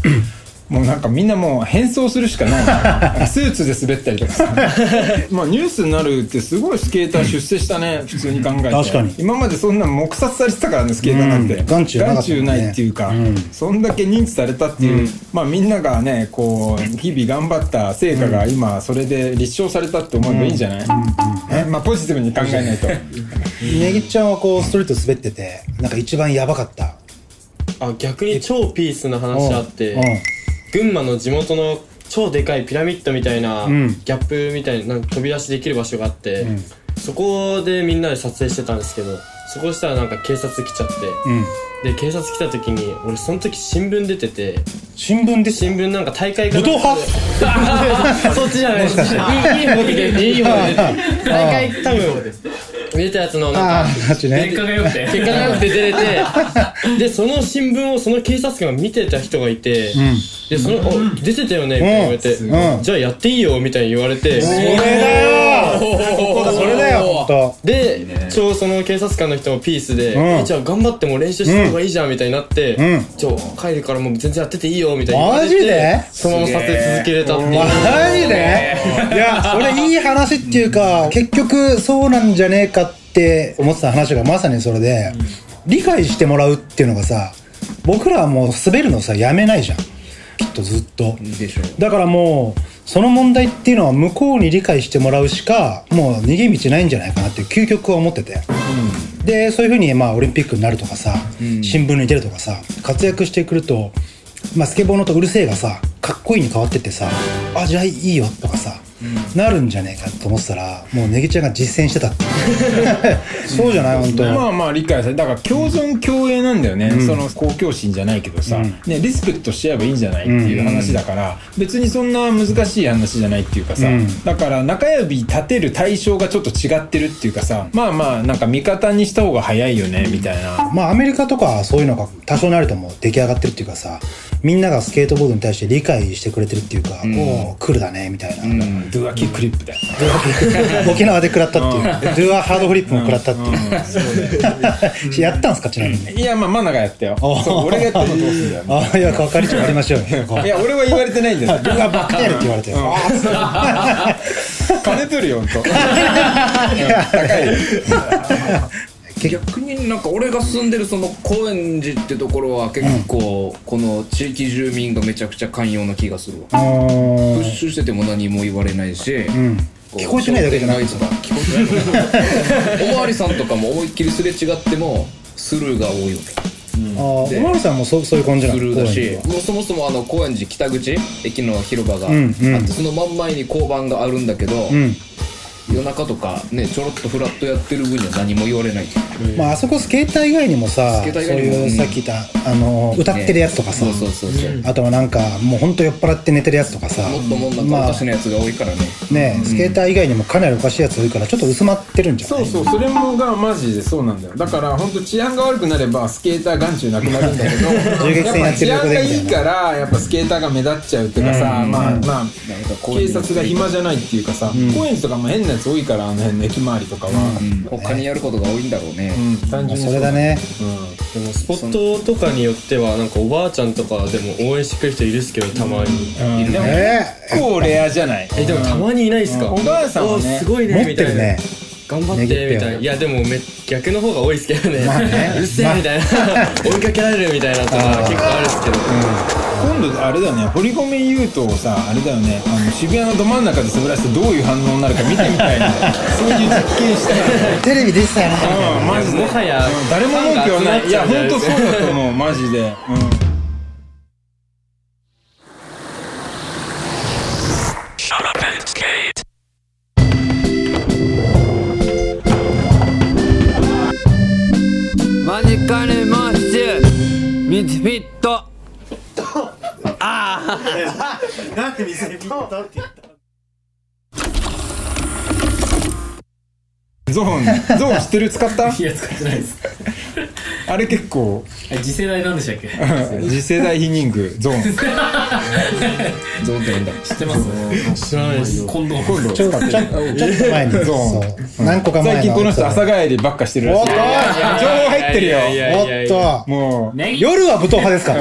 S5: もうなんかみんなもう変装するしかない。[LAUGHS] スーツで滑ったりとかさ。[LAUGHS] まあニュースになるってすごいスケーター出世したね。普通に考えて。
S3: 確かに。
S5: 今までそんな黙殺されてたからねスケーターなんて、
S3: うん眼中なかったもんね。
S5: ないっていうか、
S3: うん。
S5: そんだけ認知されたっていう、まあみんながねこう日々頑張った成果が今それで立証されたって思えばいいんじゃない、ねまあポジティブに考えないと。
S3: ねぎちゃんはこうストリート滑ってて、なんか一番やばかった。
S4: あ逆に超ピースな話あって。
S3: うん
S4: 群馬の地元の超でかいピラミッドみたいな、
S3: ん。
S4: ギャップみたいななんか飛び出しできる場所があって、そこでみんなで撮影してたんですけどそこしたらなんか警察来ちゃって、
S3: うん。
S4: で警察来た時に俺その時新聞出てて
S3: 新聞で？す
S4: 新聞なんか大会か
S3: 武闘派？[LAUGHS]
S4: そっちじゃないです。いい方で [LAUGHS] 大会多分出たやつのなんか
S3: ね。
S6: 結。果が良くて。
S4: 結果が良くて出れて。[LAUGHS] でその新聞をその警察官が見てた人がいて、でその「お出てたよね」って言われて、
S3: うん。
S4: じゃあやっていいよ」みたいに言われて。
S3: それだよ。[LAUGHS] それだよ、ほんと。
S4: でちょうどその警察官の人もピースで、
S3: うん。
S4: えじゃあ頑張っても練習した方がいいじゃんみたいになって、
S3: うん。
S4: ちょ帰るからもう全然やってていいよみたいに言われて
S3: マジで？
S4: そのまま撮影続けれたっていう。
S3: マジで？いや、それいい話っていうか、結局そうなんじゃねえかって思ってた話がまさにそれで、理解してもらうっていうのがさ、僕らはもう滑るのさ、やめないじゃん。きっとずっと。だからもう、その問題っていうのは向こうに理解してもらうしか、もう逃げ道ないんじゃないかなっていう究極は思ってて。で、そういうふうにまあオリンピックになるとかさ、新聞に出るとかさ、活躍してくると、まあスケボーのとうるせえがさ、かっこいいに変わってってさ、あ、じゃあいいよとかさ、なるんじゃねえかと思ってたらもうネギちゃんが実践してたって。[LAUGHS] そうじゃない？本当。
S5: まあまあ理解されだから共存共栄なんだよね、その公共心じゃないけどさ、ね、リスペクトしちゃえばいいんじゃないっていう話だから、別にそんな難しい話じゃないっていうかさ、
S3: うん。
S5: だから中指立てる対象がちょっと違ってるっていうかさまあまあなんか味方にした方が早いよねみたいな。
S3: まあアメリカとかはそういうのが多少なりとも出来上がってるっていうかさみんながスケートボードに対して理解してくれてるっていうか、おおクールだねみたいな、
S5: ドゥアキックリップだよ。
S3: 沖縄で食らったっていう、ドゥアハードフリップも食らったっていう、やったんすかちなみに。
S5: いやまあマナがやったよ。俺がやったのどうすんだよ。
S3: ああいや係長やりましょうよ。
S5: いや俺は言われてないんだよ。
S3: ドゥアバカやるって言われて、
S5: 金取るよほんと [LAUGHS] [LAUGHS]
S7: 逆になんか俺が住んでるその高円寺ってところは結構この地域住民がめちゃくちゃ寛容な気がするわ。プッシュしてても何も言われないし、
S3: うん。聞こえてないだけじゃない
S7: 商店街とか聞こえてない。おまわりさんとかも思いっきりすれ違ってもスルーが多いよね
S3: あーおまわりさんもそうそういう感じなの
S7: スルーだしもうそもそもあの高円寺北口駅の広場があって、
S3: うんうん。
S7: その真ん前に交番があるんだけど、
S3: うん
S7: 夜中とかねちょろっとフラットやってる分には何も言われない
S3: まああそこスケーター以外にもさ
S7: スケータ
S3: そう
S7: ー以外にも。
S3: いうさっき言ったあの歌ってるやつとかさ。
S7: そうそうそうそう、
S3: あとはなんかもうほんと酔っ払って寝てるやつとかさ。
S7: もっともんなおかしなやつが多いからね、
S3: ねスケーター以外にもかなりおかしいやつ多いからちょっと薄まってるんじゃない？
S5: そうそうそれもがマジでそうなんだよ。だから本当治安が悪くなればスケーター眼中なくなるんだけど [LAUGHS]
S3: 銃撃戦やってる
S5: やっぱ治安がいいからやっぱスケーターが目立っちゃうっていうかさ、まあまあ
S7: なん。かこういうの
S5: 警察が暇じゃないっていうかさ、高円寺とかも変なやつ多いからあの辺の駅周りとかは、
S7: うん。他にやることが多いんだろうね、
S5: うん。単純に
S3: それだね。
S4: でもスポットとかによってはなんかおばあちゃんとかでも応援してくれる人いるっすけどたまに。
S5: うん。でも
S3: え
S5: 結構レアじゃない？
S4: えでもたまにいないっすか？
S5: おばあさんはね。
S4: おすごい
S3: ー、持って
S4: ね。みたいな。
S3: るね
S4: 頑張ってみたいな。いやでもめ逆の方が多いっすけどね。
S3: まあね。[LAUGHS]
S4: うるせえみたいな。[LAUGHS] 追いかけられるみたいなとか結構あるっすけど。
S5: 今度あれだよね。堀米雄斗をさあれだよね。あの渋谷のど真ん中で滑らせてどういう反応になるか見てみたいんだよそういう実験したい
S3: テレビ出てたよね。
S5: うんマジで。
S4: もはや
S5: 誰も文句はない。いや本当そうだと
S4: う
S5: 思うマジで。うん
S1: ミズフ
S9: ィット。あ [LAUGHS] あなんでミズフィットって言った？
S5: ゾーンゾーン知ってる使った？[LAUGHS]
S6: いや使ってないです。[LAUGHS]
S5: あれ結構。
S6: え次世代なんでしたっけ？
S5: 次世代ヒニングゾーン。[LAUGHS]
S7: ゾーンってなんだ？
S6: 知ってます？
S4: 知らないです。
S6: 近藤
S5: 今度。
S3: ちょっと前に。
S5: ゾーン。
S3: 何個か前
S5: 最近この人朝
S3: が
S5: 帰りばっかしてるらしい。
S3: おっと。
S5: いや情報入ってるよ。
S3: おっと。
S5: もう。
S3: 夜は武闘派ですか？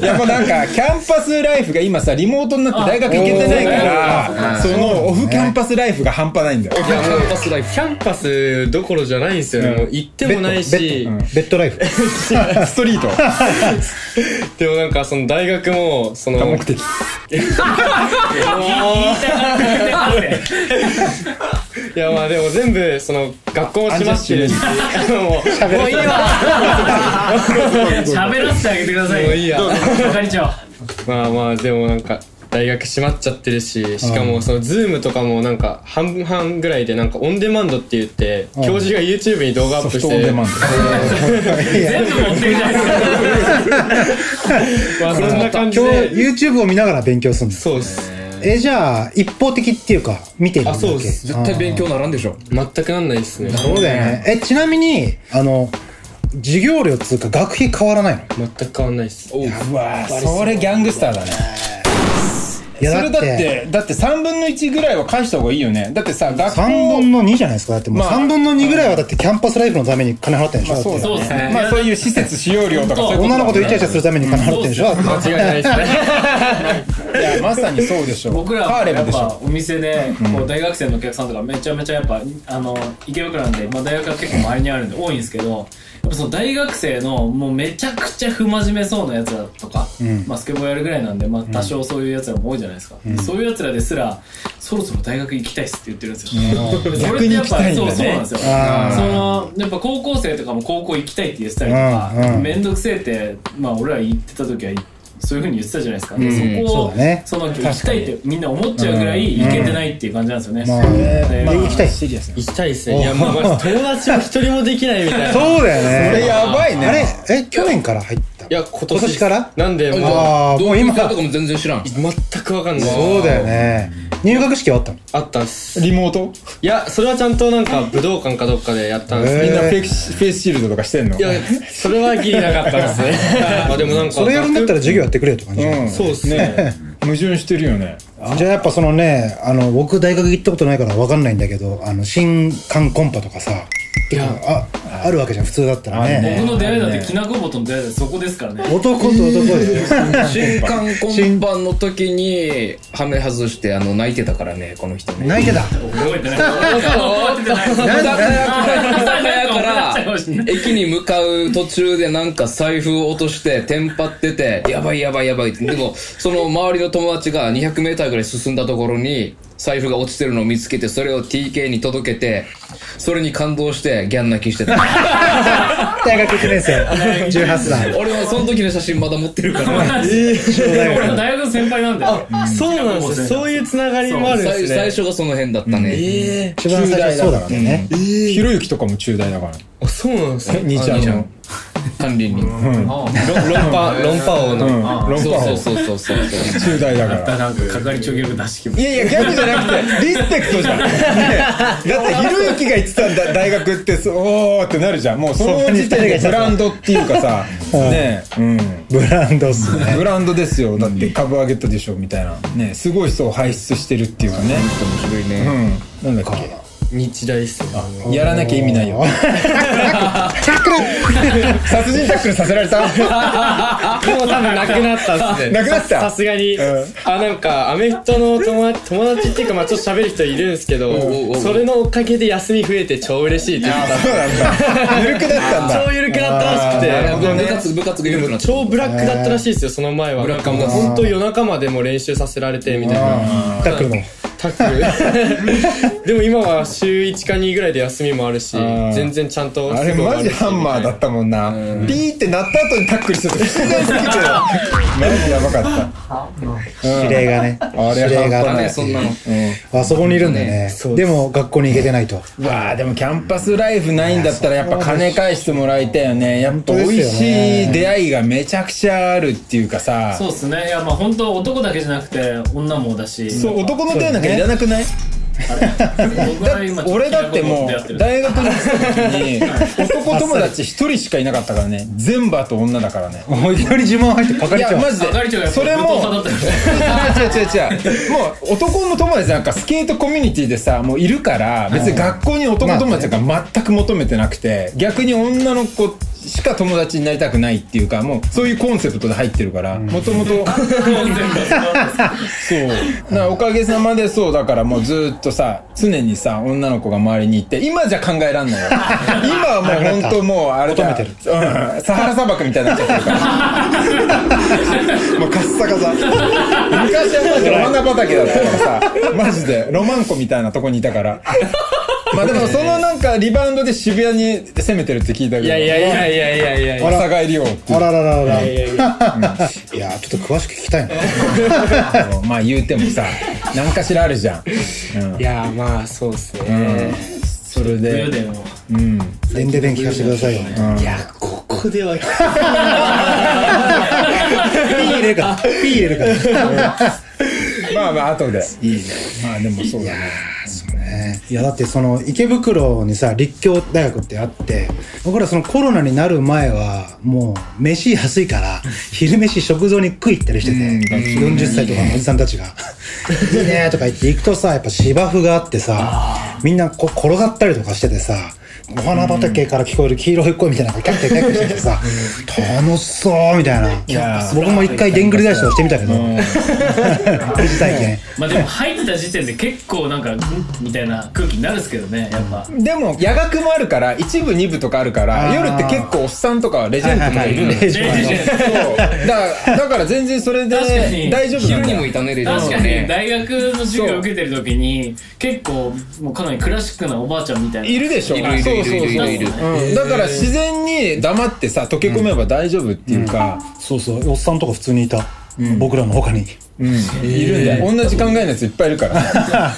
S5: いやもうなんかキャンパスライフが今さリモートになって大学行けてないからそのオフキャンパスライフが半端ないんだよ。
S7: キャンパスライフ
S4: キャンパスどころじゃないんですよね、もう行ってもないし。
S3: ベッドベッドライフ。[LAUGHS]
S5: ストリート。[LAUGHS]
S4: でもなんかその大学もその
S5: 多目的。
S6: 言 [LAUGHS] い
S4: やまあでも全部その学校も閉まってるし。もうもういいわ。
S6: 喋らせてあげてください。
S4: もういいや。
S6: 係長。
S4: まあまあでもなんか大学閉まっちゃってるししかもそのズームとかもなんか半分半ぐらいでなんかオンデマンドって言って教授が YouTube に動画アップして
S5: ソフトオンデマン
S6: 全部持ってるじゃないですか
S4: まあ。そんな感じ
S3: 今日
S4: で
S3: YouTube を見ながら勉強するんです
S4: そうっす
S3: えじゃあ一方的っていうか見てるだけ？
S4: あそうです。
S7: 絶対勉強ならんでしょ。
S4: 全くなんないっすね。
S3: そうだよね。えちなみにあの授業料っつうか学費変わらないの？
S4: 全く変わんないっす。
S5: う。わそれギャングスターだねそれだってだって3分の1ぐらいは返した方がいいよね。だってさ学校。
S3: 3分の2じゃないですか。だってもう
S5: まあ。
S3: 3分の2ぐらいはだってキャンパスライフのために金払ってるんでしょ。だって
S5: そうだ
S6: そうですね。
S5: まあそういう施設使用料とかそういうこと
S3: 女の子とイチャイチャするために金払ってるんでしょ。だって
S4: 間違いないっすね。[LAUGHS]
S5: いやまさにそうでしょ
S6: 僕らはやっぱ
S5: ムでしょ。
S6: お店でこう大学生のお客さんとかめちゃめちゃやっぱあの池袋なんで、まあ、大学が結構周りにあるんで多いんですけどその大学生のもうめちゃくちゃ不真面目そうなやつらとか、まあ、スケボーやるぐらいなんで、まあ、多少そういうやつらも多いじゃないですか、そういうやつらですらそろそろ大学行きたいっすって言ってるんですよ、それってやっぱ
S5: ね。
S6: そうそうなんですよ。そのやっぱ高校生とかも高校行きたいって言ってたりとか、
S3: うんうん。
S6: 面倒くせえってまあ俺ら言ってた時はそういうふうに言ってたじゃないですか、でそこを
S3: そね。
S6: その行きたいってみんな思っちゃうぐらい行けてないっていう感じなんですよね、
S3: まあ
S6: で
S3: まあ行きたい
S5: シリアスな
S4: 行きたいですね。いやまあまず友達も一人もできないみたいな。[LAUGHS]
S3: そうだよね。
S5: それやばいね。
S3: あれ？え去年から入った
S4: いや今年。
S3: 今年から？
S4: なんでもう
S3: ああもう今。
S7: とかも全然知らん。
S4: 全くわかんない。
S3: そうだよね。入学式はあったの？
S4: あったんす。
S5: リモート？
S4: いやそれはちゃんとなんか武道館かどっかでやったんです
S5: みんなフェイフェイスシールドとかしてんの？
S4: いやそれはギリなかったですね。[LAUGHS] まあでもなんか
S3: それやるんだったら授業やってくれよって感じ、
S5: うん。
S4: そうっすね。
S5: ね。矛盾してるよね。
S3: じゃあやっぱそのねあの僕大学行ったことないから分かんないんだけどあの新刊コンパとかさ
S4: いや
S3: ああるわけじゃん普通だったらね。
S6: 僕の出会いだってきなこ棒との出会いだってそこですからね。
S3: 男と男で。
S7: 新刊今晩の時にはめ外してあの泣いてたからねこの人ね。
S3: 泣いてた。
S6: 覚えてない。覚えてない。
S7: か
S6: な
S7: ら駅に向かう途中でなんか財布を落としてテンパっててやばいやばいやばいってでもその周りの友達が 200m ぐらい進んだところに財布が落ちてるのを見つけてそれを TK に届けてそれに感動してギャン泣きしてた。[LAUGHS]
S3: 大学1年生。18歳。
S7: 俺はその時の写真まだ持ってるから。
S6: 俺の大学の先輩なんだよ。
S4: あそうなんですね。そういうつながりもあるんですね。
S7: 最最初がその辺だったね、
S4: え
S3: 一番最初そうだったよね
S5: ひろゆきとかも中大だから。
S4: ー、あそうなんですね。
S5: 兄ちゃんの
S7: 管理人、
S4: ロンパロンパ王の、
S5: うん。論破
S7: そうそうそう。そうそう
S5: 中大だから
S6: なんか係長ギャグ出してきま
S5: いやいやギャグじゃなくてリスペクトじゃん、ね [LAUGHS] だってひろゆきが言ってたんだ大学ってそうおーってなるじゃん。もうその時点でブランドっていうかさねうん。
S3: ブランドっすね。
S5: ブランドですよ。だって株上げたでしょみたいな。ねすごい人を輩出してるっていうかね。
S7: 面白いね、
S5: うん。なんだっけ？
S4: 日大っすよ
S5: やらなきゃ意味ないよ。殺人タックルさせられた。
S4: もう多分なくなったっすね。[LAUGHS]
S5: なくなった。
S4: さすがに、
S5: うん。
S4: あなんかアメフトの友達友達っていうかまあちょっと喋る人いるんですけどそれのおかげで休み増えて超嬉しいって言ってた
S5: そうなんだ。緩くなったんだ。
S4: 超緩くなったらしくて。
S5: あー。
S4: もうね
S7: 部活部活が緩くなった。
S4: 超ブラックだったらしいですよその前は。なんかも。う本当夜中までも練習させられてみたいな。
S3: タックルの
S4: タックルでも今は週1か2ぐらいで休みもあるし
S5: ー。
S4: 全然ちゃんと
S5: あれマジハンマーだったもんな。ピーって鳴った後にタックルすると [LAUGHS] マジやばかった。
S3: 指令がね。
S5: あれ
S3: 指令が
S7: ね。そん。なの
S3: あそこにいるんだね。でも学校に行けてないと。
S5: うわあでもキャンパスライフないんだったらやっぱ金返してもらいたいよね。やっぱ美味しい出会いがめちゃくちゃあるっていうかさ。
S6: そうっすね。いやまあ本当男だけじゃなくて女もだし。
S5: そう男の出会いなんかいらなくない？俺だってもう大学に来た時に男友達一人しかいなかったからね。全部あと女だからね。
S3: もういきなり自慢入ってパカ
S5: い
S3: リちゃう
S5: やマジでそれも違う違う違う。もう男の友達なんかスケートコミュニティでさもういるから別に学校に男友達が全く求めてなくて逆に女の子しか友達になりたくないっていうかもうそういうコンセプトで入ってるからもともと。そう。だからおかげさまでそうだからもうずーっとさ常にさ女の子が周りにいて今じゃ考えらんないよ。[LAUGHS] 今はもう本当もうあれだ
S3: 求めてる。
S5: うん。サハラ砂漠みたいになっちゃってるから。[LAUGHS] もうカッサカサ。昔はマジお花畑だったからさマジでロマンコみたいなとこにいたからまあでもそのなんかリバウンドで渋谷に攻めてるって聞いたけど。
S4: いやいやいやいやいやいや。いや
S5: 朝帰りよって
S3: あららららいやちょっと詳しく聞きたいな。
S5: まあ言うてもさ何かしらあるじゃん、うん。
S4: いやまあそうっすね、
S5: それで。
S6: 冬でも。
S5: うん。
S3: 電で電聞かせてくださいよ。
S4: いやここでは。[LAUGHS]
S3: ピー入れるから。[LAUGHS] ピー入れるから
S5: まあまあ後で。いいね。まあでもそうだね。
S3: いやだってその池袋にさ立教大学ってあって僕らそのコロナになる前はもう飯安いから昼飯食堂に食い行ったりしてて40歳とかのおじさんたちが「いいね」とか言って行くとさやっぱ芝生があってさみんなこう転がったりとかしててさお花畑から聞こえる黄色い声みたいなのがキャッキャキャッキャしててさ楽しそうみたいな。僕も一回でんぐり返しをしてみたけど。[LAUGHS] 体験
S6: まあでも入った時点で結構なんかんみたいな空気になるんですけどねやっぱ。
S5: でも夜学もあるから一部二部とかあるから夜って結構おっさんとかレジェンドとかいるのよ
S3: レジェンド。
S5: だからだから全然それで大丈夫
S7: 昼にもいたねレジェンド
S6: 確かに。大学の授業を受けてる時に結構もうかなりクラシックなおばあちゃんみたいな。い
S5: るでしょ。
S7: いるいるいるいるいるいる。
S5: うん。だから自然に黙ってさ溶け込めば大丈夫っていうか、
S3: そうそう。おっさんとか普通にいた、僕らの他に。
S5: うん。いるんだよ。同じ考えのやついっぱいいるから。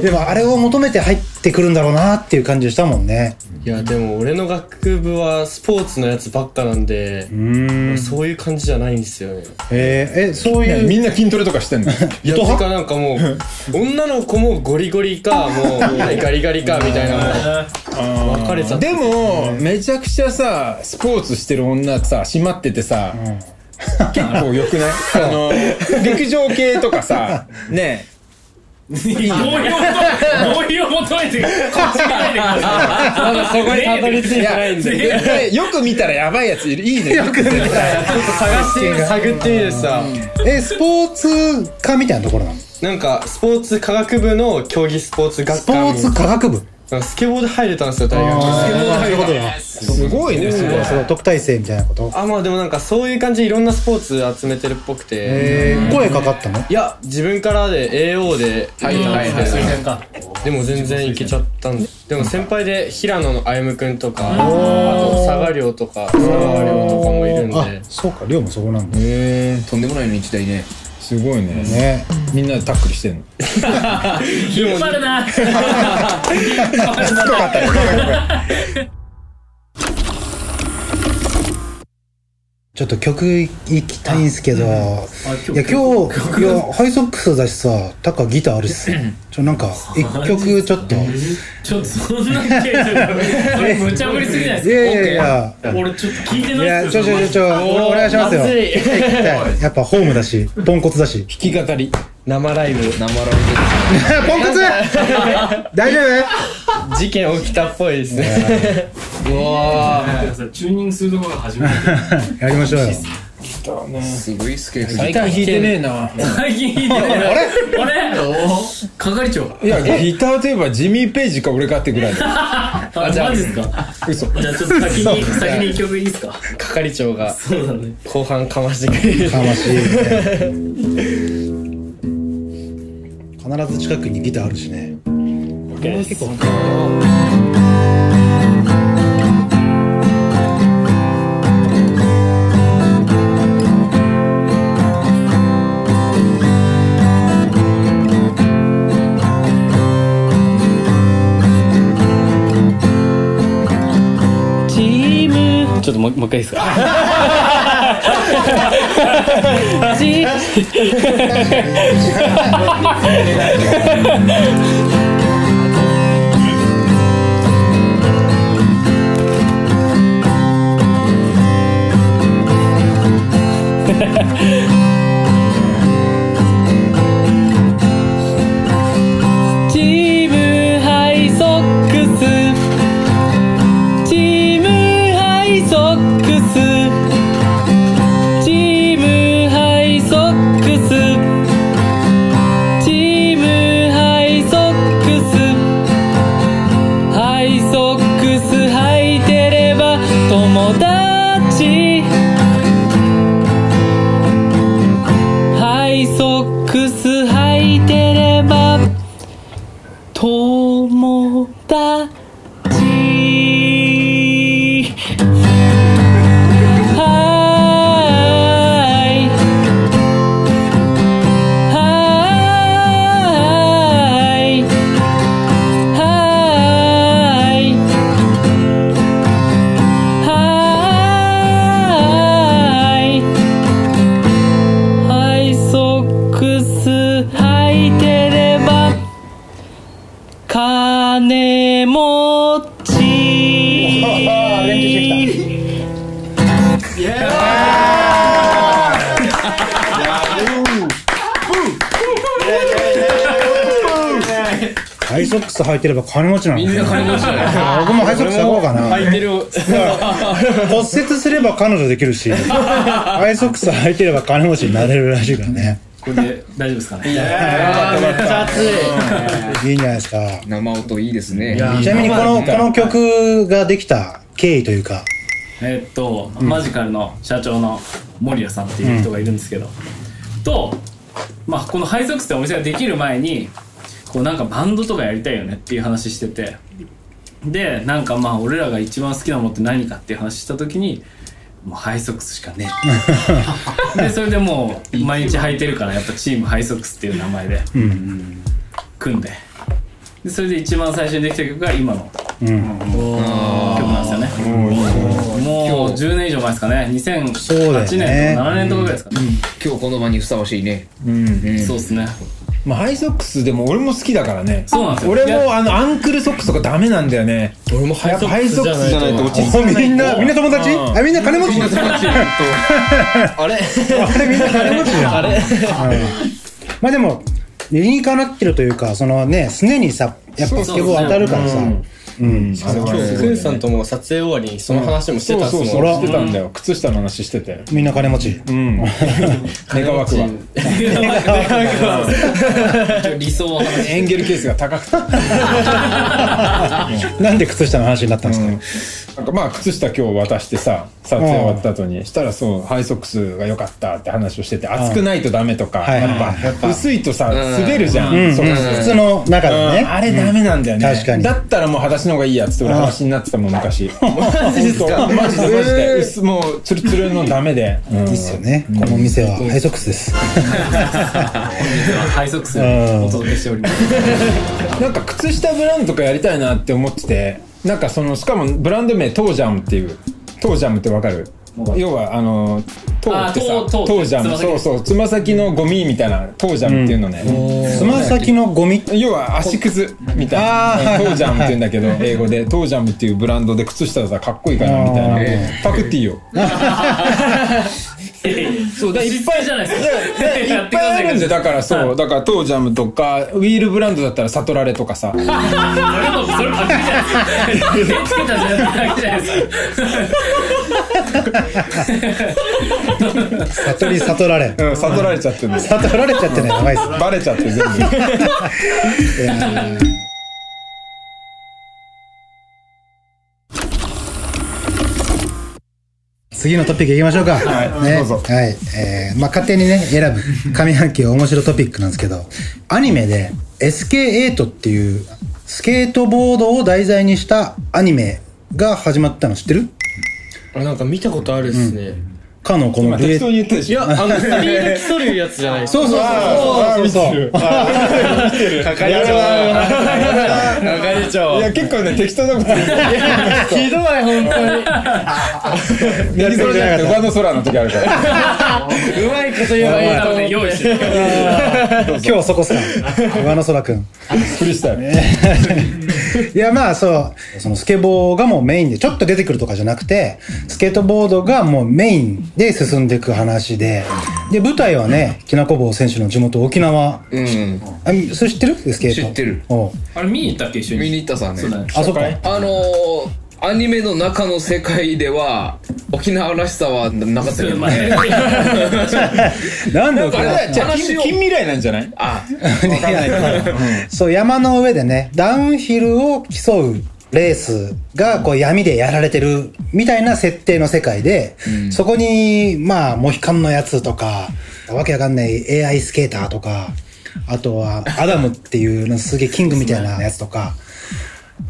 S3: でもあれを求めて入ってくるんだろうなっていう感じしたもんね。
S4: いやでも俺の学部はスポーツのやつばっかなんで
S3: うん。
S4: そういう感じじゃないんですよね。
S3: えーえそういう
S5: みんな筋トレとかしてんの？
S4: いやてかなんかもう女の子もゴリゴリかもう [LAUGHS] ガリガリかみたいなもう分かれちゃって。
S5: でもめちゃくちゃさスポーツしてる女さ閉まっててさ、結構よくない？[LAUGHS] あの陸上系とかさね。
S6: 合意を求め合意を求めてこっち
S4: まだそこにたどり着いてないんで。
S5: よく見たらやばいやついる。いいね。よく見たら
S4: ちょっと探して探っていいですか
S3: えスポーツ科みたいなところなの？
S4: なんかスポーツ科学部の競技スポーツ学科
S3: スポーツ科学部？
S4: スケボーで入れたんですよ大学
S3: あーなるほど
S5: すごいね。すごい。
S3: その特待生みたいなこと。
S4: あまあでもなんかそういう感じでいろんなスポーツ集めてるっぽくて。
S3: えー、声かかったの？
S4: いや自分からで AO で入ったんですけど
S6: 推薦か。
S4: でも全然いけちゃったんででも先輩で平野の歩夢君とかあと佐賀亮とか佐川亮とかもいるん
S3: あ
S4: で
S3: そうか。寮もそこなんだ。
S5: へえ
S7: とんでもないの一台ね
S5: すごいね。
S3: ね。
S5: みんなでタックルしてんの。[LAUGHS]
S6: 引っ張るな [LAUGHS]
S3: ちょっと曲行きたいんですけど、いや
S6: 今日
S3: いやハイソックスだしさタカギターあるし。さちょなんか一曲ちょっと。い
S6: ちょっとそんなケースそれ無茶ぶりすぎないですか？
S3: やいやいや。
S6: 俺ちょっと聞いてない
S3: いや
S6: っすよ。
S3: ちょちょちょちょお願いしますよ。[LAUGHS] やっぱホームだしポンコツだし。
S5: 弾き語り
S4: 生ライブ。
S7: 生ラウン
S3: ポンコツ！大丈
S4: 事件起きたっぽいですね。
S6: チューニングするところが初めて
S3: 夫やりましょうよ。
S7: ドすごいスケート
S5: ギター弾いてねえな。
S6: 最近弾いてな。いあれ？あれ？係長
S5: いやギターといえばジミー・ペイジか俺かってぐらい
S6: あマジですか？
S5: 嘘。
S6: じゃあちょっと先に先に一曲いいですか？
S4: 係長が後半かましてくれる。
S3: かましい必ず近くにギターあるしね。結構。
S6: ちょっともうもう一回いいですか？[LAUGHS] チ [LAUGHS] ハイソックス履いてれば金持ち
S3: なのみんな
S7: 金持ちだね
S3: 僕もハイソックス履こうかな。
S4: 履いてる。
S3: 骨折すれば彼女できるし。[LAUGHS] ハイソックス履いてれば金持ちになれるらしいからね。
S6: これで大丈夫ですかね？
S3: いいんじゃないですか。
S7: 生音いいですね。
S3: ちなみにこのこの曲ができた経緯というか。
S6: えーっと、マジカルの社長の守谷さんっていう人がいるんですけど、と、まあ、このハイソックスってお店ができる前にこうなんかバンドとかやりたいよねっていう話してて。でなんかまあ俺らが一番好きなものって何かっていう話した時にもうハイソックスしかねえ。[LAUGHS] でそれでもう毎日履いてるからやっぱチームハイソックスっていう名前で組んで。でそれで一番最初にできた曲が今の。曲なんですよね。もう10年以上前ですかね。2008
S3: そうだよ
S6: 年
S3: ね
S6: とか7年とかぐらいですかね。
S7: 今日この場にふさわしいね。
S6: そうですね
S5: まあハイソックスでも俺も好きだからね。
S6: そうなんですよ。
S5: 俺もあのアンクルソックスとかダメなんだよね。
S4: 俺もハイソックスじゃない
S5: やっぱハイソックスじゃないと落ち着
S3: お
S5: かない
S3: みんなみんな友達？
S5: うん。
S3: あみんな金持ち？[LAUGHS]
S4: あれ？
S3: あれみんな金持ちじゃん。あれ？まあでも理にかなってるというかそのねすねにさやっぱスケボー当たるからさ。うん
S4: 今日クンさんとも撮影終わりにその話もしてたっすもん。
S5: そうそうそう。してたんだよ。靴下の話してて。
S3: みんな金持ち。
S5: うん。願わくは
S6: 理想を話
S5: エンゲルケースが高くて。
S3: なんで靴下の話になったんですか？
S5: なんかまあ靴下今日渡してさ撮影終わった後にしたらそうハイソックスが良かったって話をしてて厚くないとダメとかやっぱ薄いとさ滑るじゃん。
S3: うん。
S5: ソックス
S3: 普通の中でね。
S5: あれダメなんだよね。
S3: 確かに。
S5: だったらもう裸足の方がいいやっつって俺話になってたもん昔マジですかマジでマジで薄もうツルツルのダメで
S3: いいっすよねこの店はハイソックスです
S6: ハイソックスお届けしております
S5: なんか靴下ブランドとかやりたいなって思っててなんかそのしかもブランド名トージャムっていうトージャムってわかる要はあのトーってさ
S6: あトー
S5: ジャム。そうそう。つま先のゴミみたいなトージャムっていうのね、
S3: つま先のゴミ。
S5: 要は足くず。みたいな。トー。ジャムって言うんだけど英語で。トージャムっていうブランドで靴下だったらかっこいいかなみたいな。
S3: あ
S5: パクっていいよ。[LAUGHS] そうだいっぱい。
S6: じゃないですか
S5: い。っぱいあるんでだからそう。だからトージャムとかウィールブランドだったらサトラレとかさ。
S6: それもそれパクリじゃないですか
S3: 悟り悟られ
S5: うん悟られちゃってる
S3: 悟られちゃってねやばいっす。
S5: バレちゃって全部
S3: 次のトピックいきましょうか。
S5: はい
S3: ね、
S5: どうぞ。
S3: はい。えー、まあ、勝手にね、選ぶ。上半期面白トピックなんですけど、アニメで SK8 っていうスケートボードを題材にしたアニメが始まったの知ってる？
S4: あなんか見たことあるっすね、
S3: かのこの
S5: 今適当に言ってるでしょ。
S4: いやあの [LAUGHS] スピード競るやつじゃない。
S3: そうそうそう。そうそうそう。
S4: 係長係長
S5: いや結構ね適当なこと。言 [LAUGHS] う
S4: ひどい本当に。
S5: やりそうじゃなくて上の空の時あるから。
S4: うまいこと言えばいい
S6: 多分ね用意してる
S3: 今日そこっすか。上野空くん。
S5: フリースタイル
S3: いやまあそう、そのスケボーがもうメインで、ちょっと出てくるとかじゃなくて、スケートボードがもうメインで進んでいく話で、で、舞台はね、きなこ棒選手の地元沖縄。
S7: うん。
S3: あ、それ知ってる？スケート。
S7: 知ってる。
S3: おう。
S6: あれ見に行ったっけ一緒に？
S7: 見に行ったさね。
S6: そうだね。
S3: あ、そっか。
S7: あのー、アニメの中の世界では沖縄らしさはなかったけど。
S6: まあ
S7: ね。[LAUGHS]
S3: なんで
S5: あれだじゃあ
S7: 話を
S5: 近近未来なんじゃない？
S7: あ。[LAUGHS]
S3: そう、山の上でね、ダウンヒルを競うレースがこう闇でやられてるみたいな設定の世界で、そこに、まあ、モヒカンのやつとか、わけわかんない AI スケーターとか、あとはアダムっていうすげえキングみたいなやつとか、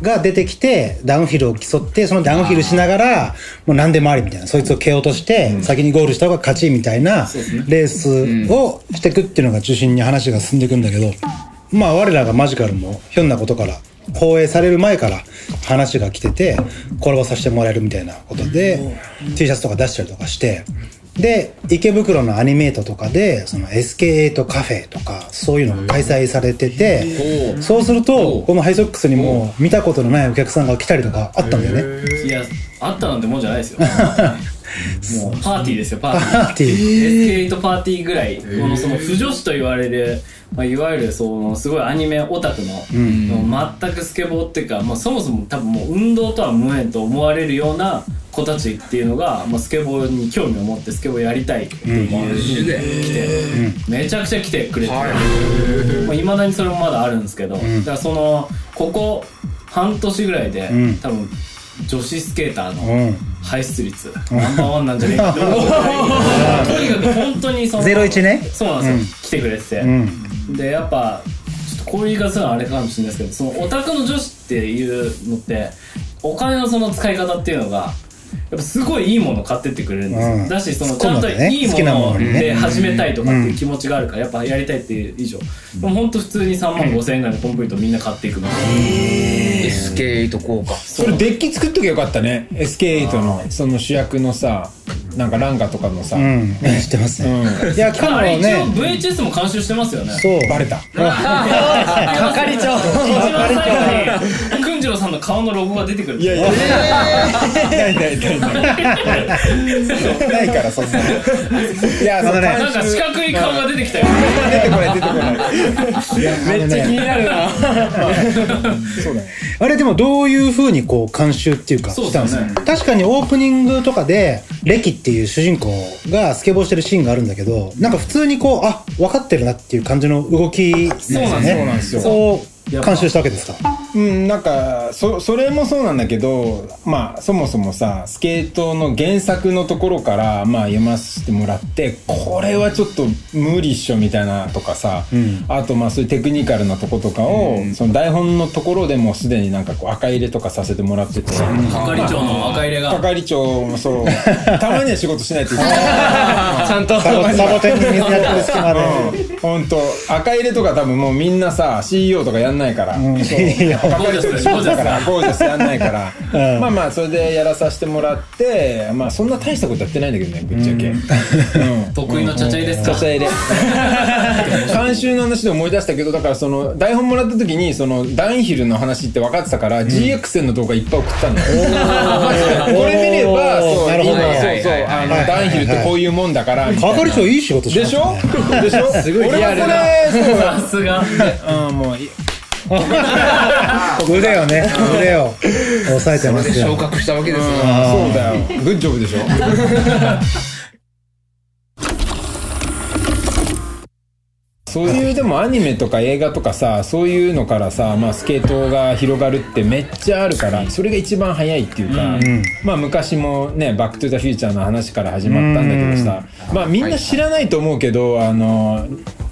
S3: が出てきて、ダウンヒルを競って、そのダウンヒルしながら、もう何でもありみたいな、そいつを蹴落として、先にゴールした方が勝ちみたいな、レースをしていくっていうのが中心に話が進んでいくんだけど、まあ我らがマジカルもひょんなことから、放映される前から話が来てて、転ばさせてもらえるみたいなことで、T シャツとか出したりとかして、で、池袋のアニメートとかで、その SK8 カフェとか、そういうのが開催されてて、そうすると、このハイソックスにも見たことのないお客さんが来たりとかあったんだよね。
S6: いやあったなんてもんじゃないですよ。[LAUGHS] もうパーティーですよパーティー。
S3: パーティー。
S6: SK8 パーティーぐらい、このその不女子と言われる、まあ、いわゆるそのすごいアニメオタクの、もう全くスケボーっていうか、まあ、そもそも多分もう運動とは無縁と思われるような子たちっていうのが、まあ、スケボーに興味を持ってスケボーやりたいっていう、来て、めちゃくちゃ来てくれて、まあ、未だにそれもまだあるんですけど、だからそのここ半年ぐらいで、
S3: ん。
S6: 多分女子スケーターの、
S3: うん。
S6: 排出率ナンバーワンなんじゃねえかと [LAUGHS] とにかく本当にその
S3: 01ね。
S6: そうなんですよ、来てくれてて、
S3: うん。
S6: でやっぱちょっとこういう言い方するのはあれかもしれないですけどそのオタクの女子っていうのってお金のその使い方っていうのがやっぱすごいいいもの買ってってくれるんですよ、
S3: うん。
S6: だしそのちゃんといいもの
S3: なものにね。
S6: で始めたいとかっていう気持ちがあるからやっぱやりたいっていう以上、でも本当普通に3万5千円ぐらいのコンプリートみんな買っていくの
S7: SK8 効果。
S5: それデッキ作っときゃよかったね。SK8 のその主役のさなんかランガとかのさ、
S3: うん。知ってますね。
S5: うん。
S3: いや [LAUGHS] かも
S6: あれ一応
S3: ね
S6: VHS も監修してますよね。
S3: そう。
S5: バレた。[LAUGHS]
S6: 係長。一番最後にくんじろうさんの顔のロゴが出てくるいやいや。
S5: ないないないないないからそんないや
S3: あのね
S6: なんか四角い顔が出てきたよ。
S5: 出てこない出てこない。
S3: めっちゃ気になるな。
S5: そうだね
S3: あれでもどういう風にこう監修っていうか
S6: そう
S3: したんですか確かにオープニングとかでレキっていう主人公がスケボーしてるシーンがあるんだけどなんか普通にこうあ分かってるなっていう感じの動きなんですよね。
S5: そうなんですよ。
S3: そう監修したわけですか？
S5: うん、なんかそそれもそうなんだけどまあそもそもさスケートの原作のところからまあ読ませてもらってこれはちょっと無理っしょみたいなとかさ、あとまあそういうテクニカルなとことかを、その台本のところでもうすでになんかこう赤入れとかさせてもらってて、
S6: 係長の赤入れが。
S5: 係長もそう。[LAUGHS] たまには仕事しないといけない
S4: ちゃんと
S3: サボサボテンに水やってる隙間で。
S5: 本当赤入れとか多分もうみんなさ CEO とかやんないから、そう。
S3: いや。
S5: 係長仕事だから。ゴージャスやんないから、
S3: うん。
S5: まあまあそれでやらさせてもらってまあそんな大したことやってないんだけどねぶっちゃけ、うん。
S6: 得意のちゃちゃ入れですか？
S5: ちゃちゃ入れ。[LAUGHS] 監修の話で思い出したけどだからその台本もらった時にそのダウンヒルの話って分かってたから、GXN の動画いっぱい送ったの。よマジで。これ見ればそう今そうそうあのダウンヒルってこういうもんだから
S3: 係長いい仕事し
S5: でしょ？でしょ？すごいリアルな。
S6: さすが。
S5: うんもうい [LAUGHS]
S3: 腕をね腕を押さえてますよ
S7: 昇格したわけですよ。
S5: そうだよ。グッジョブでしょ [LAUGHS] そういうでもアニメとか映画とかさそういうのからさ、まあ、スケートが広がるってめっちゃあるからそれが一番早いっていうか、まあ昔もね「バック・トゥ・ザ・フューチャー」の話から始まったんだけどさ、まあみんな知らないと思うけどあの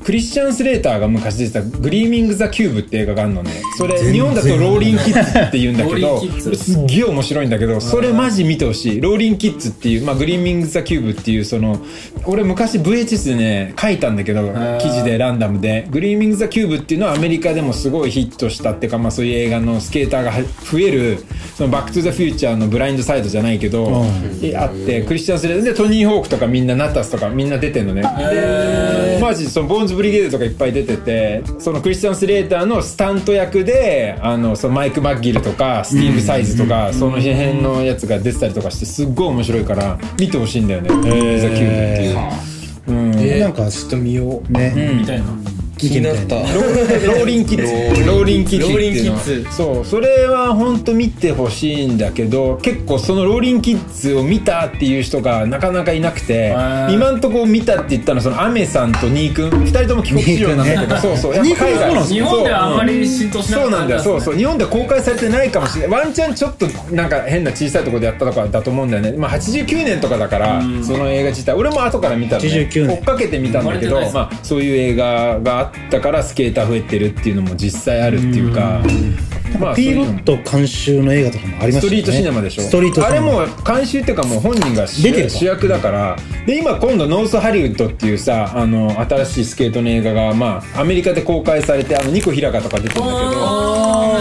S5: クリスチャン・スレーターが昔出てた「グリーミング・ザ・キューブ」って映画があるのね。それ日本だとローリン・キッズって言うんだけどすっげえ面白いんだけどそれマジ見てほしい。ローリン・キッズっていう、まあ、グリーミング・ザ・キューブっていうその俺昔 VHS でね書いたんだけど記事でランダムでグリーミング・ザ・キューブっていうのはアメリカでもすごいヒットしたっていうか、まあ、そういう映画のスケーターがは増えるそのバック・トゥ・ザ・フューチャーのブラインドサイドじゃないけど、えあってクリスチャン・スレーターでトニー・ホークとかみんなナタスとかみんな出てんのね。でマジそのボーンズ・ブリゲードとかいっぱい出ててそのクリスチャン・スレーターのスタント役であのそのマイク・マッギルとかスティーブ・サイズとか、その辺のやつが出てたりとかしてすっごい面白いから見てほしいんだよね「ザ・キューブ」っていう。うん。
S3: なんかちょっと見よう。ね。
S6: みたいな
S3: 気になった。
S5: ローリンキッズ。ローリンキッズ。っていうの
S4: ローリンキッ
S5: そう。それは本当見てほしいんだけど結構そのローリンキッズを見たっていう人がなかなかいなくて
S6: ー。
S5: 今んとこ見たって言ったのはそのアメさんとニー君。二人とも帰国子女なんだけどそうそう。やっ
S6: 日本ではあんまり浸透しなかった
S5: そうなんだよ。そうそう。日本では公開されてないかもしれない。ワンチャンちょっとなんか変な小さいところでやったとかだと思うんだよね。まあ89年とかだからその映画自体。俺も後から見たのね。
S3: 89年。
S5: 追っかけてみたんだけど
S6: ま
S5: あそういう映画があったからスケーター増えてるっていうのも実際あるっていうか。まあ
S3: ピーロット監修の映画とかもありましたよね。
S5: ストリートシネマでしょ。
S3: ストリート
S5: あれもう監修っていうかもう本人が主
S3: 出てるか
S5: 主役だから。で今今度ノースハリウッドっていうさあの新しいスケートの映画がまあアメリカで公開されてあのニコ・ヒラカとか出てるんだけど。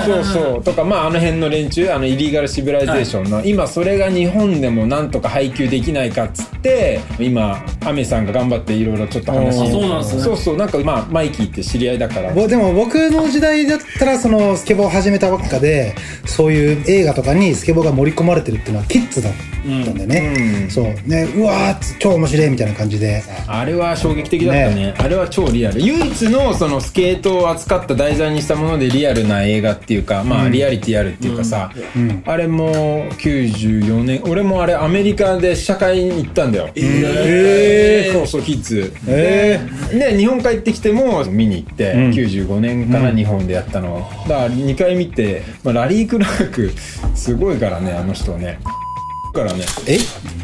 S5: そうそう。とかまああの辺の連中あのイリーガルシビライゼーションの、今それが日本でもなんとか配給できないかっつって今アメさんが頑張っていろいろちょっと話。
S3: あ
S6: そうなんですね。
S5: そうそう。なんかまあマイキーって知り合いだから。
S3: ぼでも僕の時代だったらそのスケボーを始めたばっかでそういう映画とかにスケボーが盛り込まれてるっていうのはキッズだったんでね、
S5: うん。
S3: そう。ねうわー超面白いみたいな感じで。
S5: あれは衝撃的だったね。あれは超リアル。唯一のそのスケートを扱った題材にしたものでリアルな映画っていうかまあリアリティあるっていうかさ、あれも94年俺もあれアメリカで試写会に行ったんだよ。ええそう。そうキッズ。
S3: え
S5: で日本帰ってきても見に行って、
S3: ん。
S5: 95年かな、日本でやったの。だから2回見て、まあ、ラリー・クラークすごいからねあの人ね。からね
S3: え？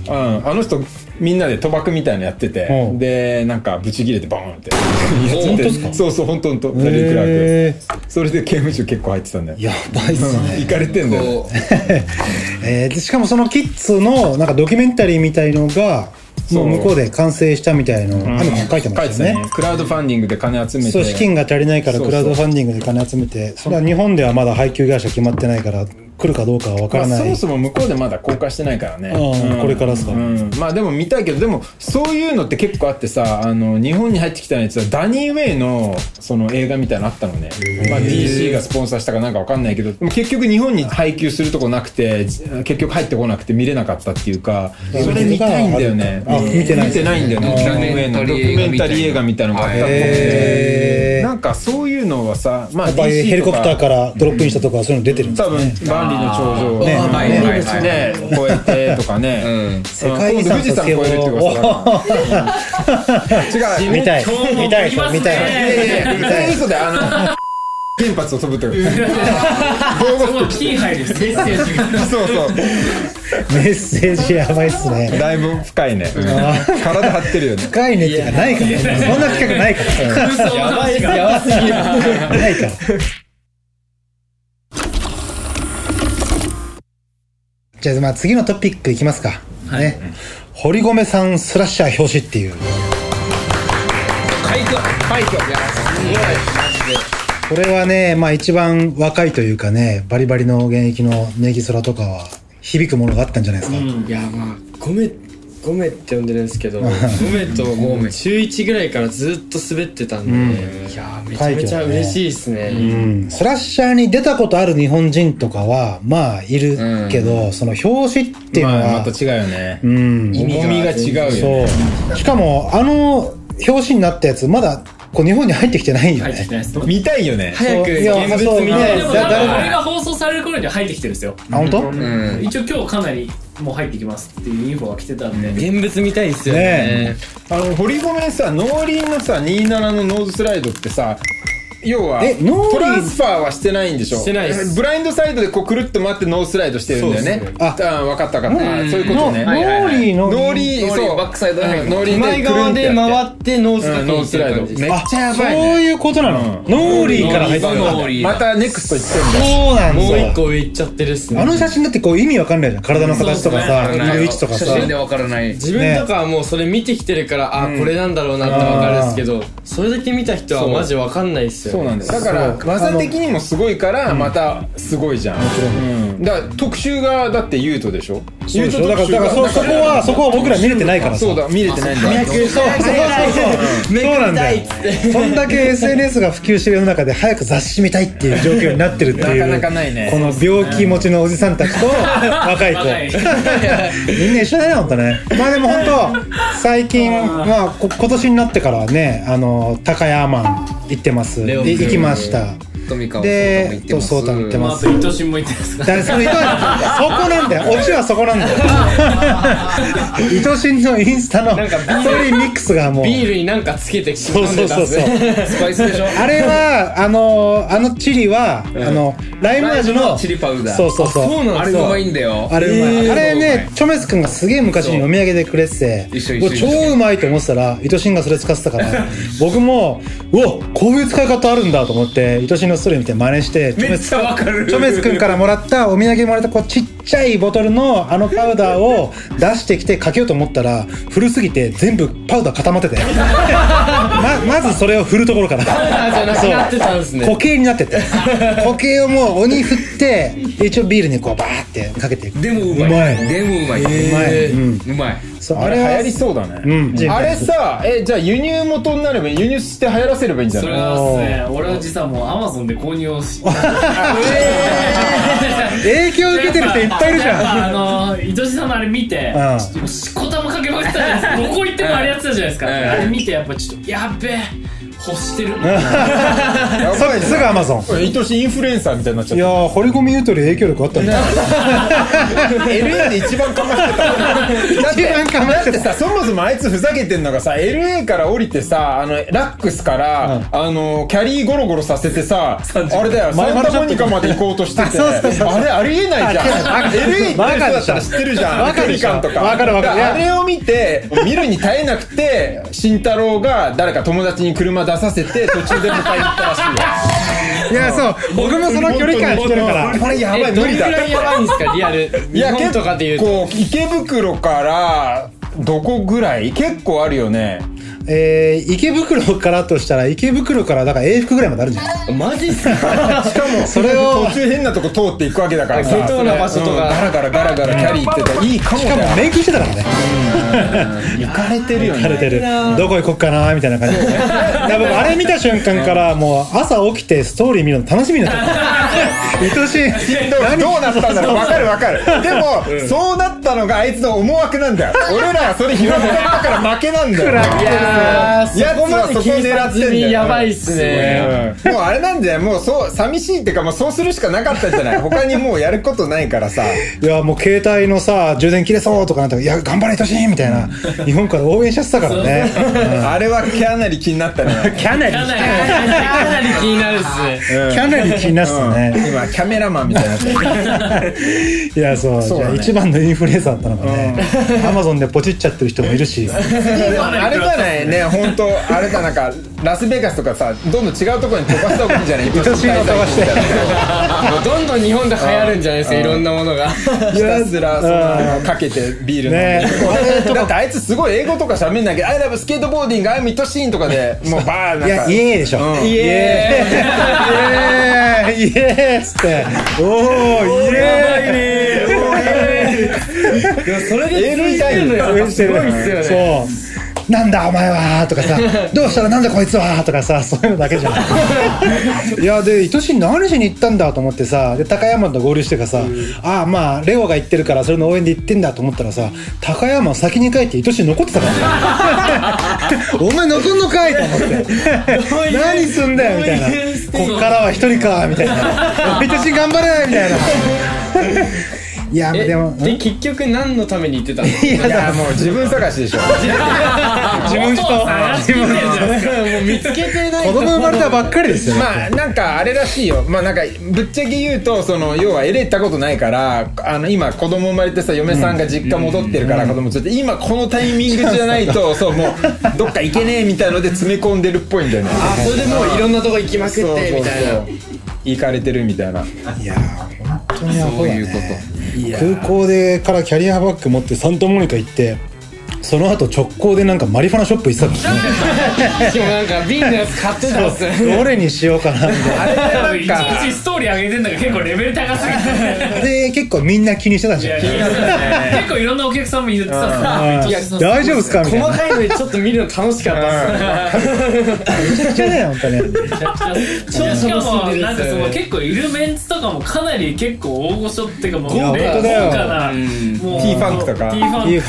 S5: うん、あの人みんなで賭博みたいなのやってて
S3: うん。
S5: でなんかブチ切れてバーンって。
S7: 本当っす
S5: か？そうそう本当本当。フレディ・クラー
S3: へ
S5: クそれで刑務所結構入ってたんだよ。
S3: やばいっすね。
S5: 行かれてんだよ [LAUGHS]
S3: えーでしかもそのキッズのなんかドキュメンタリーみたいのが、もう向こうで完成したみたいの、あの書いてましたよね。
S5: クラウドファンディングで金集めて。
S3: そう、資金が足りないからクラウドファンディングで金集めて、それは日本ではまだ配給会社決まってないから、来るかどうかは分からない。
S5: まあそもそも向こうでまだ公開してないからね、
S3: うんこれからっすか
S5: うん。まあでも見たいけどでもそういうのって結構あってさあの日本に入ってきたやつはダニー・ウェイのその映画みたいなのあったのね、まあ、DC がスポンサーしたかなんかわかんないけどでも結局日本に配給するとこなくて結局入ってこなくて見れなかったっていうかそれ見たいんだよね。
S3: あ見てない。
S5: 見てないんだよね。
S7: ドキュメンタリー
S5: ドキュメンタリー映画みたいなのがあったっぽなんかそういうのはさまあ
S3: やっぱりヘリコプター
S5: と
S3: からドロップインしたとかはそういうの出てるんです
S5: 多分万里の長城。
S3: ね。
S7: あはいはいはい。はい
S5: ね超えてとかね、
S7: うん。
S3: 世界遺産
S5: 富士山超えるっていうかさ [LAUGHS] 違う。
S3: 見たい。見たい
S6: 見ますね。
S3: 見たい。
S5: い。やいあの原発を飛ぶと
S6: キーハイですメッセージが
S5: そうそう
S3: メッセージやばいっすね。
S5: だいぶ深いね体張ってるよね
S3: 深いねっていうかないから。そんな企画ないから。
S6: 空想の話が
S4: やばすぎる
S3: ないから。じゃあ、まあ次のトピックいきますか。ね。堀米さんスラッシャー表紙っていう。
S7: 快挙快挙いやすごい
S3: これはね、まあ一番若いというかね、バリバリの現役のネギ空とかは響くものがあったんじゃないですか。
S4: いやまあゴメゴメって呼んでるんですけどゴメともう [LAUGHS] 中1ぐらいからずっと滑ってたんで、いやめちゃめちゃ嬉しいですね、
S3: うん。スラッシャーに出たことある日本人とかは、まあいるけど、その表紙っていうのは、
S5: まあまた違うよね。
S3: うん、
S5: 重みが違うよね。
S3: そう。しかも、あの表紙になったやつ、まだこう日本に入ってきてないよね。
S6: 入ってきてないです。
S5: 見たいよね。
S4: 早く
S3: いや
S4: 現物見たい。
S6: でも
S3: だ誰も
S6: あれが放送される頃には入ってきてるんですよ。
S3: あ、本当？
S7: うん。
S6: 一応今日かなりもう入ってきますっていうインフォが来てたんで。
S4: 現物見たいですよ
S3: ね。
S4: ね
S5: あの堀米さノーリーのさ27のノーズスライドってさ要は
S3: えノーリー
S5: トランスファーはしてないんでしょ？
S4: してないです。
S5: ブラインドサイドでこうくるっと回ってノースライドしてるんだよね。
S3: あ
S5: あ分かった分かった。あそういうこと
S3: の
S5: ね
S3: ノーリーの、
S5: ノーリーそう。
S7: バックサイド
S5: うんノーリー
S4: 前側で回
S5: っ
S4: ってノース
S5: て。
S4: かけに行ってる感じです
S5: めっちゃやばい
S3: そう
S5: ね
S3: いうことなの？ノーリーから入ってるんだ。
S7: ノーリー
S5: またネクスト行ってんだ。
S3: そうなん
S4: もう一
S3: だ。
S4: 個上行っちゃってるっすね。
S3: あの写真だってこう意味わかんないじゃん。体の形とかさ、いる位置とかさ。
S7: 写真でわからない。
S4: 自分とかはもうそれ見てきてるから、あこれなんだろうなってわかるんですけどそれだけ見た人はマジわかんないっすよ、ね、
S5: そうなんだよだから技的にもすごいからまたすごいじゃん。うん。だから特集がだってユートでしょ？
S3: そうでしょ。だから、だからそ、そこは、そこは僕ら見れてないからさ。
S5: そうだ見れてないんだ。
S3: そうそうそう。そう。そうなんだよ。こんだけ SNS が普及してる世の中で早く雑誌見たいっていう状況になってるっていう。
S5: なかなかないね。
S3: この病気持ちのおじさんたちと [LAUGHS] 若い子。みんな一緒だね、ほんとね。まあでも本当最近、まあこ今年になってからはね、あの、高山行ってます。行きました。
S7: 富川
S3: で、とそうたん行って
S6: まああ。と糸心も言ってますか
S3: だからその糸そこなんだよ。オチはそこなんだよ。[LAUGHS] 糸心のインスタのストーリーミックスがもう。
S4: ビールになんかつけて
S3: そうそうそうそう。
S7: スパイスでしょ？
S3: あれは、あの、あのチリは、あの、ライム味の、
S7: チリパウダー
S3: そうそうそう。
S4: そうなん
S7: あれうまいんだよ
S3: あれうまい。あれ
S7: そううま
S3: ね
S7: い、
S3: チョメス君がすげえ昔にお土産でくれてて、
S7: 一緒一緒
S3: うわ超うまいと思ってたら、[LAUGHS] 糸心がそれ使ってたから、僕も、うわ、こういう使い方あるんだと思って、糸心のストーリー見て真似して、チョメス
S7: めっちゃわかる。
S3: チョメス君からもらった、お土産にもらったこうちっちゃいボトルのあのパウダーを出してきてかけようと思ったら、古すぎて全部パウダー固まってて。[LAUGHS] ま、まずそれを振るところから。
S4: じゃなくなってたんですね。
S3: 固形になってて。固形をもう鬼振って一応ビールにこうバーってかけていく。
S7: でもうまい。でもうまい。う
S3: まい、うん、
S7: うまい。
S3: あれ
S5: 流行りそうだね、
S3: うん。
S5: あれさえじゃあ輸入元になれば輸入して流行らせればいいんじゃない？
S6: それはですね。俺は実はもうアマゾンで購入をし [LAUGHS]
S3: 影響受けてる人いっぱいいるじゃん。
S6: あの糸地さんのあれ見て
S3: うん。
S6: ちょっとしこたまかけまくってたじゃないですかどこ行ってもあれやってたじゃないですか。
S7: う [LAUGHS] ん
S6: あれ見てやっぱちょっとやっべえ欲してる。
S3: すぐアマゾン
S5: 愛しいインフルエンサーみたいになっちゃっ
S3: いやー堀米ゆとり影響力あったんだ
S5: LA で一番かましてた。だって
S3: 一番かましてた。
S5: だってさそもそもあいつふざけてんのがさ LA から降りてさあのラックスから、あのキャリーゴロゴロさせてさあれだよサンタモニカまで行こうとしてて。
S3: あ
S5: れありえないじゃん。LA 行ってる人だったら知ってるじゃん。距離感とか。
S3: わかるわかる。
S5: あれを見て見るに耐えなくて慎太郎が誰か友達に車出させて途中で迎えに行ったらしいよ。
S3: いやそう。僕もその距離感してるから。
S5: これやばい無理だ
S4: どれくらいやばいんですか？リアル。
S5: いや
S4: 日本とかで言うと。
S5: こう池袋からどこぐらい？結構あるよね
S3: えー、池袋からとしたら池袋からだから永福ぐらいまであるんじゃない
S4: マジっすか？[LAUGHS]
S5: しかも
S3: それを
S5: 途中変なとこ通っていくわけだからさ
S4: 下等な場所とか。
S5: うんガラガラガラガラキャリー行ってたらいいかも
S3: しかも
S5: ね
S3: メイクしてたからね。
S5: 行かれてるよね。
S3: 枯れてるどこ行こっかなみたいな感じ。でいや僕あれ見た瞬間からもう朝起きてストーリー見るの楽しみになった [LAUGHS] 愛しい。
S5: どうどうなったんだろう。分かる分かる。[LAUGHS] でも、そうなったのがあいつの思惑なんだよ。俺らはそれ拾ったから負けなんだよ
S4: いや
S5: つはそこ狙ってん
S4: やばいっすね
S5: うんもうあれなんだよもうそう寂しいっていうかもうそうするしかなかったんじゃない？他にもうやることないからさ。
S3: いやもう携帯のさ充電切れそうとかなったら「いや頑張れ愛しい」みたいな。[LAUGHS] 日本から応援しちゃってたからね。
S5: あれはかなり気になったね。
S3: キャナリ
S4: かなりかなり気になるっす。ね
S3: キャナリ気になってたね
S5: 今キャメラマンみたいになってる。[LAUGHS]
S3: いやそう。
S5: そうだね。
S3: じゃあ一番のインフルエンサーだったのかねアマゾンでポチっちゃってる人もいるし。[LAUGHS]
S5: あれじゃないね本当あれだなんかラスベガスとかさどんどん違うところに飛ばした方がいいんじゃない？[LAUGHS]
S3: 愛しいの飛ばして。
S4: どんどん日本で流行るんじゃないですかいろんなものが。
S5: ひたすらそのかけてビール飲んで、
S3: ね。
S5: だってあいつすごい英語とか喋んなきゃ「I love スケートボーディング I'm 愛しい」とかでもうバーなんか。
S3: いやイエーでしょ。
S5: うん。
S3: イエーイイエーイイエーっつって。おおイエーイ
S4: でもそれで
S5: 英語痛いんだよ
S4: すごいっすよね。
S3: そうなんだお前はとかさ [LAUGHS] どうしたらなんだこいつはとかさそういうのだけじゃん。[LAUGHS] いやで愛しい何しに行ったんだと思ってさで高山と合流してからさ、ああまあレオが行ってるからそれの応援で行ってんだと思ったらさ高山先に帰って愛しい残ってたから。ね [LAUGHS] お前残んのかいと思って。何すんだよみたいな。こっからは一人かみたいな。愛しい頑張れみたいないや
S4: え
S3: でも
S4: で結局何のために言ってたんですか
S3: いや
S5: もう自分探しでしょ。[LAUGHS]
S3: 自分人自分人。
S4: もう見つけてない
S3: 子供生まれたばっかりですよ。ね
S5: まあなんかあれらしいよ。まあなんかぶっちゃけ言うとその要は LA 行ったことないからあの今子供生まれてさ嫁さんが実家戻ってるから子供連れて。今このタイミングじゃないと [LAUGHS] そうもうどっか行けねえみたいので詰め込んでるっぽいんだよね。
S4: あそれでもういろんなとこ行きまくってみたいな
S5: 行かれてるみたいな。い
S3: やー本当にアホだ
S7: そういうこ
S3: ね空港でからキャリアバッグ持ってサントモニカ行ってその後直行でなんかマリファナショップ行ってたからね。
S4: しかもなんか瓶のやつ買ってたっすよね
S3: どれにしようかな。みたい
S5: なんか
S6: いちストーリー上げてんだけど結構レベル高すぎて。
S3: なで結構みんな気にしてたじゃん。
S6: 結構いろんなお客さんも言ってたさ
S3: 大丈夫っすか？みたいな。
S4: 細かいのにちょっと見るの楽しかったっすね
S3: めちゃくちゃね本当ね
S6: しかもなんかその結構いるメンツとかもかなり結構大御所っていうかもう豪華なもう
S5: T ファンクとか
S6: T フ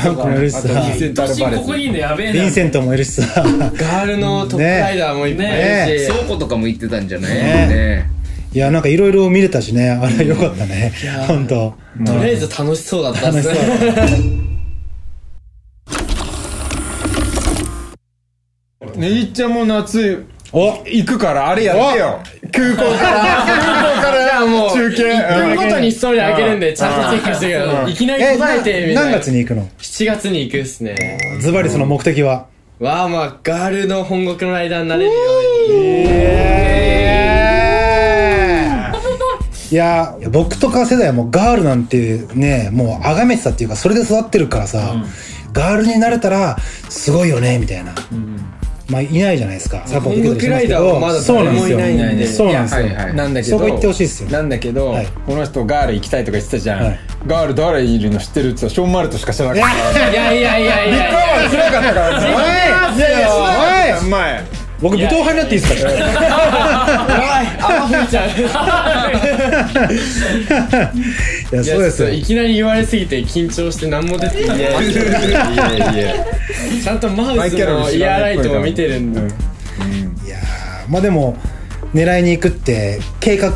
S6: ァンク
S5: とインセンタルバレ
S6: 私ここにいる。のやべえな
S3: ヴィンセントもいるしさ。
S4: ガールのトップライダーもいっぱいいるし、
S7: 倉庫とかも行ってたんじゃない
S3: ね。
S7: ね。
S3: いやなんかいろいろ見れたしね。あれよかったね。本当。
S4: とりあえず楽しそうだったっ
S3: 楽し
S4: す
S3: そう。
S4: ね
S5: ねぎっちゃんも夏
S3: お
S5: 行くからあれやってよ。空港から。空港から。
S4: もう
S5: 中継。
S4: 1分ごとにストーリーあげるんでちゃん。とチェックしてください。いきなり
S3: え
S4: 答えてみたい。
S3: 何
S4: な
S3: 月に行くの
S4: ？7月に行くっすね。
S3: ズバリその目的は？
S4: わあまあガールの本国のライダーになれるように。
S3: いや僕とか世代はもうガールなんてねもう崇めてたっていうかそれで育ってるからさ、ガールになれたらすごいよねみたいな、まあいないじゃないですか。サポート受けたりしまんで。そうなんですよ、
S7: いやはいはい。
S5: なんだけど
S3: そこ行ってほしいっすよ。
S5: なんだけど、
S3: はい。
S5: この人ガール行きたいとか言ってたじゃん、
S3: はい。
S5: ガール誰いるの知ってるって言ったらショーン・マルトしか知らなかった。
S4: いやいやいやいや
S5: かったから。おいいやいや知らなかった前。
S3: 僕武闘派になっていいですか？
S4: 泡 [LAUGHS] 吹いちゃう [LAUGHS]
S3: いやそうですよ。
S4: いきなり言われすぎて緊張して何も出てない。
S5: いやいやいや
S4: ちゃんとマウス
S5: マイ
S4: ヤーライトも見てるんで。
S3: いやーまあでも狙いに行くって計画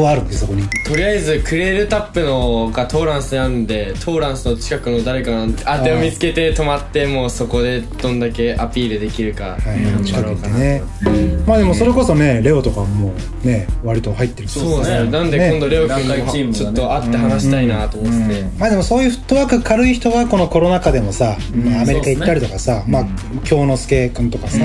S3: はあるんですそこに。
S4: とりあえずクレールタップのがトーランスなんでトーランスの近くの誰かの当てを見つけて止まってもうそこでどんだけアピールできるか頑張ろうかな。
S3: まあでもそれこそねレオとかもね割と入ってるし
S4: そうですね。なんで今度レオ君にもちょっと会って話したいなと思ってて。
S3: まあでもそういうフットワーク軽い人はこのコロナ禍でもさ、まあアメリカ行ったりとかさ、まあ京之介君とかさ、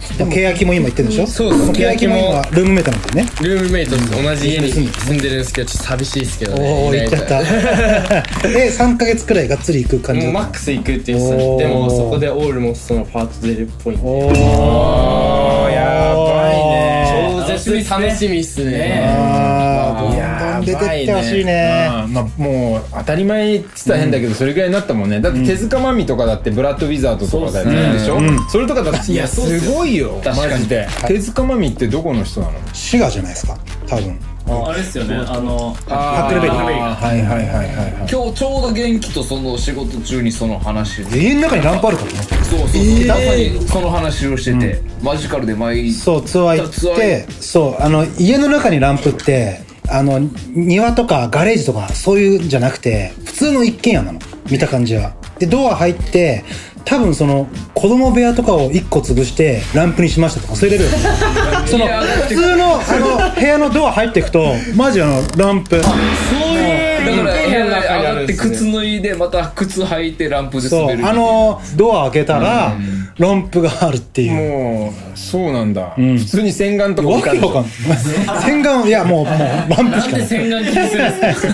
S3: 欅も今行ってるでしょ？
S4: そうそう
S3: 欅も今ルームメイトなんだよね。
S4: ルームメイトと同じ家に住んでるんですけどちょっと。寂しいですけどね
S3: おお行っちゃった。[LAUGHS] え3ヶ月くらいがっつり行く感じ
S4: マックス行くって言ってたでもそこでオールモストのパート出るっぽい
S3: おー。
S5: やばいね。
S4: 超絶楽しみっすね。
S3: あー。ど出てってほしいね。
S5: まあまあもう当たり前って言ったら変だけどそれぐらいになったもんね。だって手塚まみとかだってブラッド・ウィザードとかだよね。でしょ？それとかだっていやすごいよ。マジで。手塚まみってどこの人なの？
S3: 滋賀じゃないですか？多分。
S6: あれですよね。あの
S3: ハックルベリー。
S5: はいはいはいはいはい。
S7: 今日ちょうど元気とその仕事中にその話。で
S3: 家の中にランプあるからね
S7: そうそうそう、まさにその話をしてて、マジカルで毎
S3: そうツアー行って。そうあの家の中にランプってあの庭とかガレージとかそういうんじゃなくて普通の一軒家なの。見た感じは。でドア入って多分その子供部屋とかを1個潰してランプにしましたとかそういうレベル。[LAUGHS] その普通のあの部屋のドア入っていくとマジあのランプ。
S7: そういうだから部屋に上
S4: 中にあ
S7: がって靴脱いでまた靴履いてランプで滑る
S3: あのドア開けたらランプがあるっていう。
S5: もうそうなんだ。普通に洗顔とか
S3: わ
S5: 置かんでしょ
S3: けわかんない洗顔いやもうもうランプしかない。
S6: 洗顔気にするんです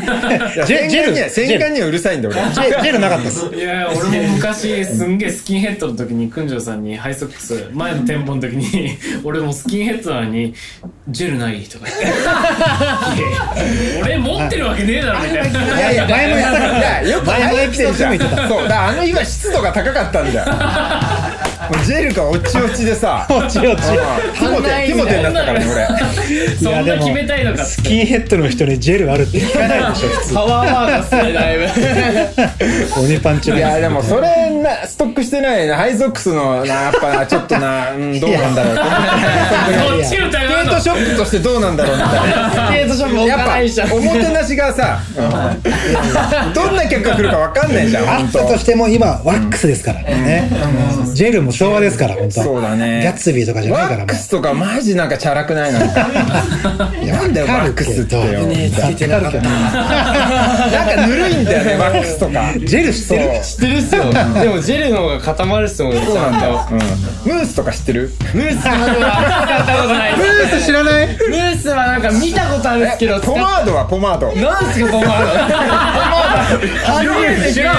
S6: か
S5: 洗顔には
S3: ジェル。
S5: 洗顔にはうるさいんだ俺。
S3: ジェル。なかったです。
S6: いやいや俺も昔すんげえスキンヘッドの時に訓城さんにハイソックス前の店舗の時に [LAUGHS] 俺もスキンヘッドなのに「ジェルない?」とか言って。俺持ってるわけねえだろみたいない
S3: やいや前も言ったから。
S5: よく
S3: 前のエピソードでも
S5: そう。だからあの日は湿度が高かったんだよジェルが落ち落ちでさ。
S3: 落ち落ち。
S5: ティモテンティモテンだったからね俺。
S6: そんな決めたいのか
S3: スキンヘッドの人にジェルあるって聞かないでしょ普通。
S4: パワーワーすねだいぶ。[LAUGHS]
S3: 鬼パンチ
S5: いやでもそれなストックしてないなハイゾックスのなやっぱなちょっとな、うん、どうなんだろうスケートショップとしてどうなんだろうみたいな。
S4: スケートショップ置
S5: やっぱおもてなしがさ、[LAUGHS] どんな客が来るか分かんないじゃん
S3: あ
S5: 本当。
S3: ったとしても今ワックスですからね。うん。ジェルも昭和ですから本当
S5: そうだね。
S3: ギャッツビーとかじゃないからも
S5: ワックスとかマジなんかチャラくないなんか。
S3: ういや
S5: なんだよワックスって。よ
S3: わかるけどわかるけど。
S5: なんかぬるいんだよねワックスとか。
S3: ジェル知ってる？
S4: 知ってるっすよ。でもジェルの方が固まるっすもんねちゃんと。
S5: ムースとか知ってる？
S4: ムースは使ったことない。
S3: ムース知らない？
S4: ムースはなんか見たことあるんですけど
S5: ポマードはポマード。
S4: なんすかポマード？[LAUGHS] 初めて聞いた。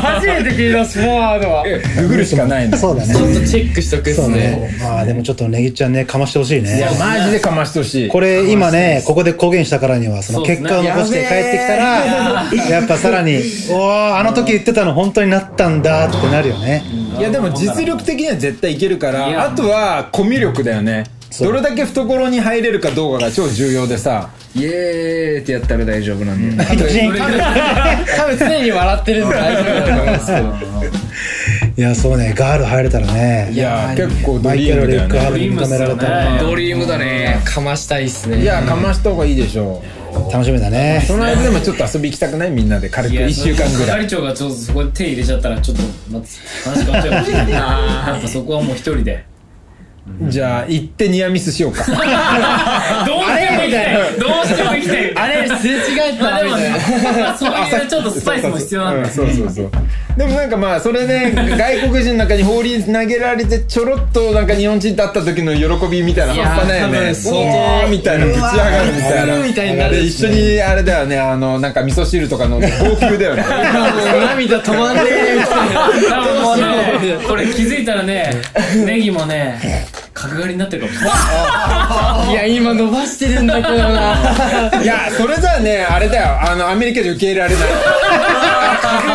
S4: 初めて聞いたしポマードは。
S5: ググるしかないんだ
S3: そうだね。
S4: ちょっとチェックしとくっすね。
S3: ねまあでもちょっとネギちゃんねかましてほしいね。
S5: いやマジでかましてほしい。
S3: これ今ねここで公言したからにはその結果を残して帰ってきたらやっぱさらに「[LAUGHS] おおあの時言ってたの本当になったんだ」ってなるよね。
S5: いやでも実力的には絶対いけるからあとはコミュ力だよね。どれだけ懐に入れるかどうかが超重要でさ
S7: イエーってやったら大丈夫なんで、
S4: 多分常に笑ってるんで大丈夫だと思うんですけど
S3: いやそうねガール入れたらね。
S5: いや結構ド
S3: マイケル・
S5: リームだよ
S3: リック・ハー
S5: ね
S3: ブに認められたらね。
S7: ドリームだね。
S4: かましたいっすね。
S5: いやかました方がいいでしょ
S3: 楽しみだね。
S5: その間でもちょっと遊び行きたくない？みんなで。軽く1週間ぐらい。
S6: 係長がちょっとそこで手入れちゃったらちょっとまた話変わっちゃうかもしれないやっぱそこはもう一人で。
S5: じゃあ行ってニアミスしようか [LAUGHS]
S6: どうしても行きたいどうしても行きたい
S4: あれすれ違えた
S6: まあでも
S4: なみたいな
S6: ねそういうちょっとスパイスも必要なんだ
S5: うん。そうそうそう。でもなんかまあそれで外国人の中に放り投げられてちょろっとなんか日本人と会った時の喜びみたいな半端ないよね
S4: いや多分相当
S5: おーみたいなぶち上がるみたいな
S4: みたいになる
S5: で一緒にあれだよねあのなんか味噌汁とか飲んで号泣だよね
S4: もう涙止まんねえみたいな
S6: これ気づいたらねネギもね角刈りになってるかもしれない。[LAUGHS]
S4: いや今伸ばしてるんだけどな。[LAUGHS] い
S5: やそれじゃあねあれだよ。あのアメリカで受け入れられない。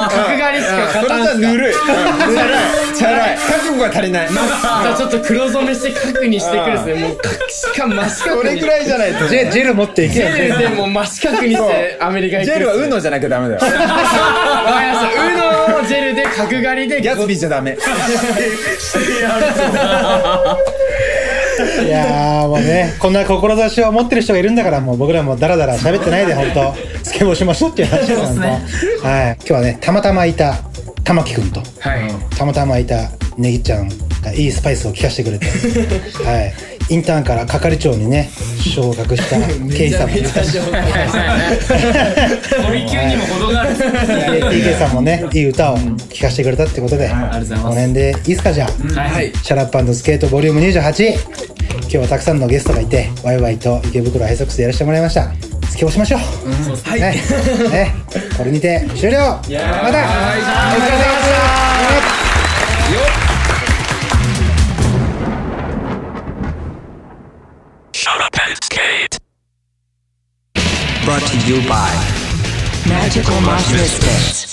S4: 角刈りしか勝たんすか。
S5: じゃぬるい。うん。チャラい。チャラい。覚悟が足りない。
S4: じゃあちょっと黒染めして角にしてくるですね。もうしかも真四角に。
S5: それぐらいじゃないと
S3: ジェジェル持っていけよ。
S4: ジェルでもう真四角にしてアメリカ行く
S5: ジェルはウノじゃなきゃダメだよ。
S4: わかりましたウノのジェルで角刈りで。
S5: ギャツビーじゃダメ [LAUGHS]
S3: いやーもうね、こんな志を持ってる人がいるんだから、もう僕らもダラダラ喋ってないで、本当。スケボーしましょうっていう話です
S6: ね。
S3: はい。今日はね、たまたまいた玉木くんと、
S4: はい。
S3: たまたまいたネギちゃんがいいスパイスを効かしてくれて、[LAUGHS] はい。インターンから係長にね、昇格した [LAUGHS] ケイさんもいるし、
S6: 森級にも程がある。
S3: TK さんもね、いい歌を聴かせてくれたってことで、この辺でいいですか、じゃあ。
S6: はい。
S3: シャラップスケートボリューム28今日はたくさんのゲストがいてワイワイと池袋ハイソックスでやらせてもらいました。スケボーしましょう、はい。ね。ねこれにて終了。また。お疲れ様でした
S10: Brought to you by
S2: Magical Monsters.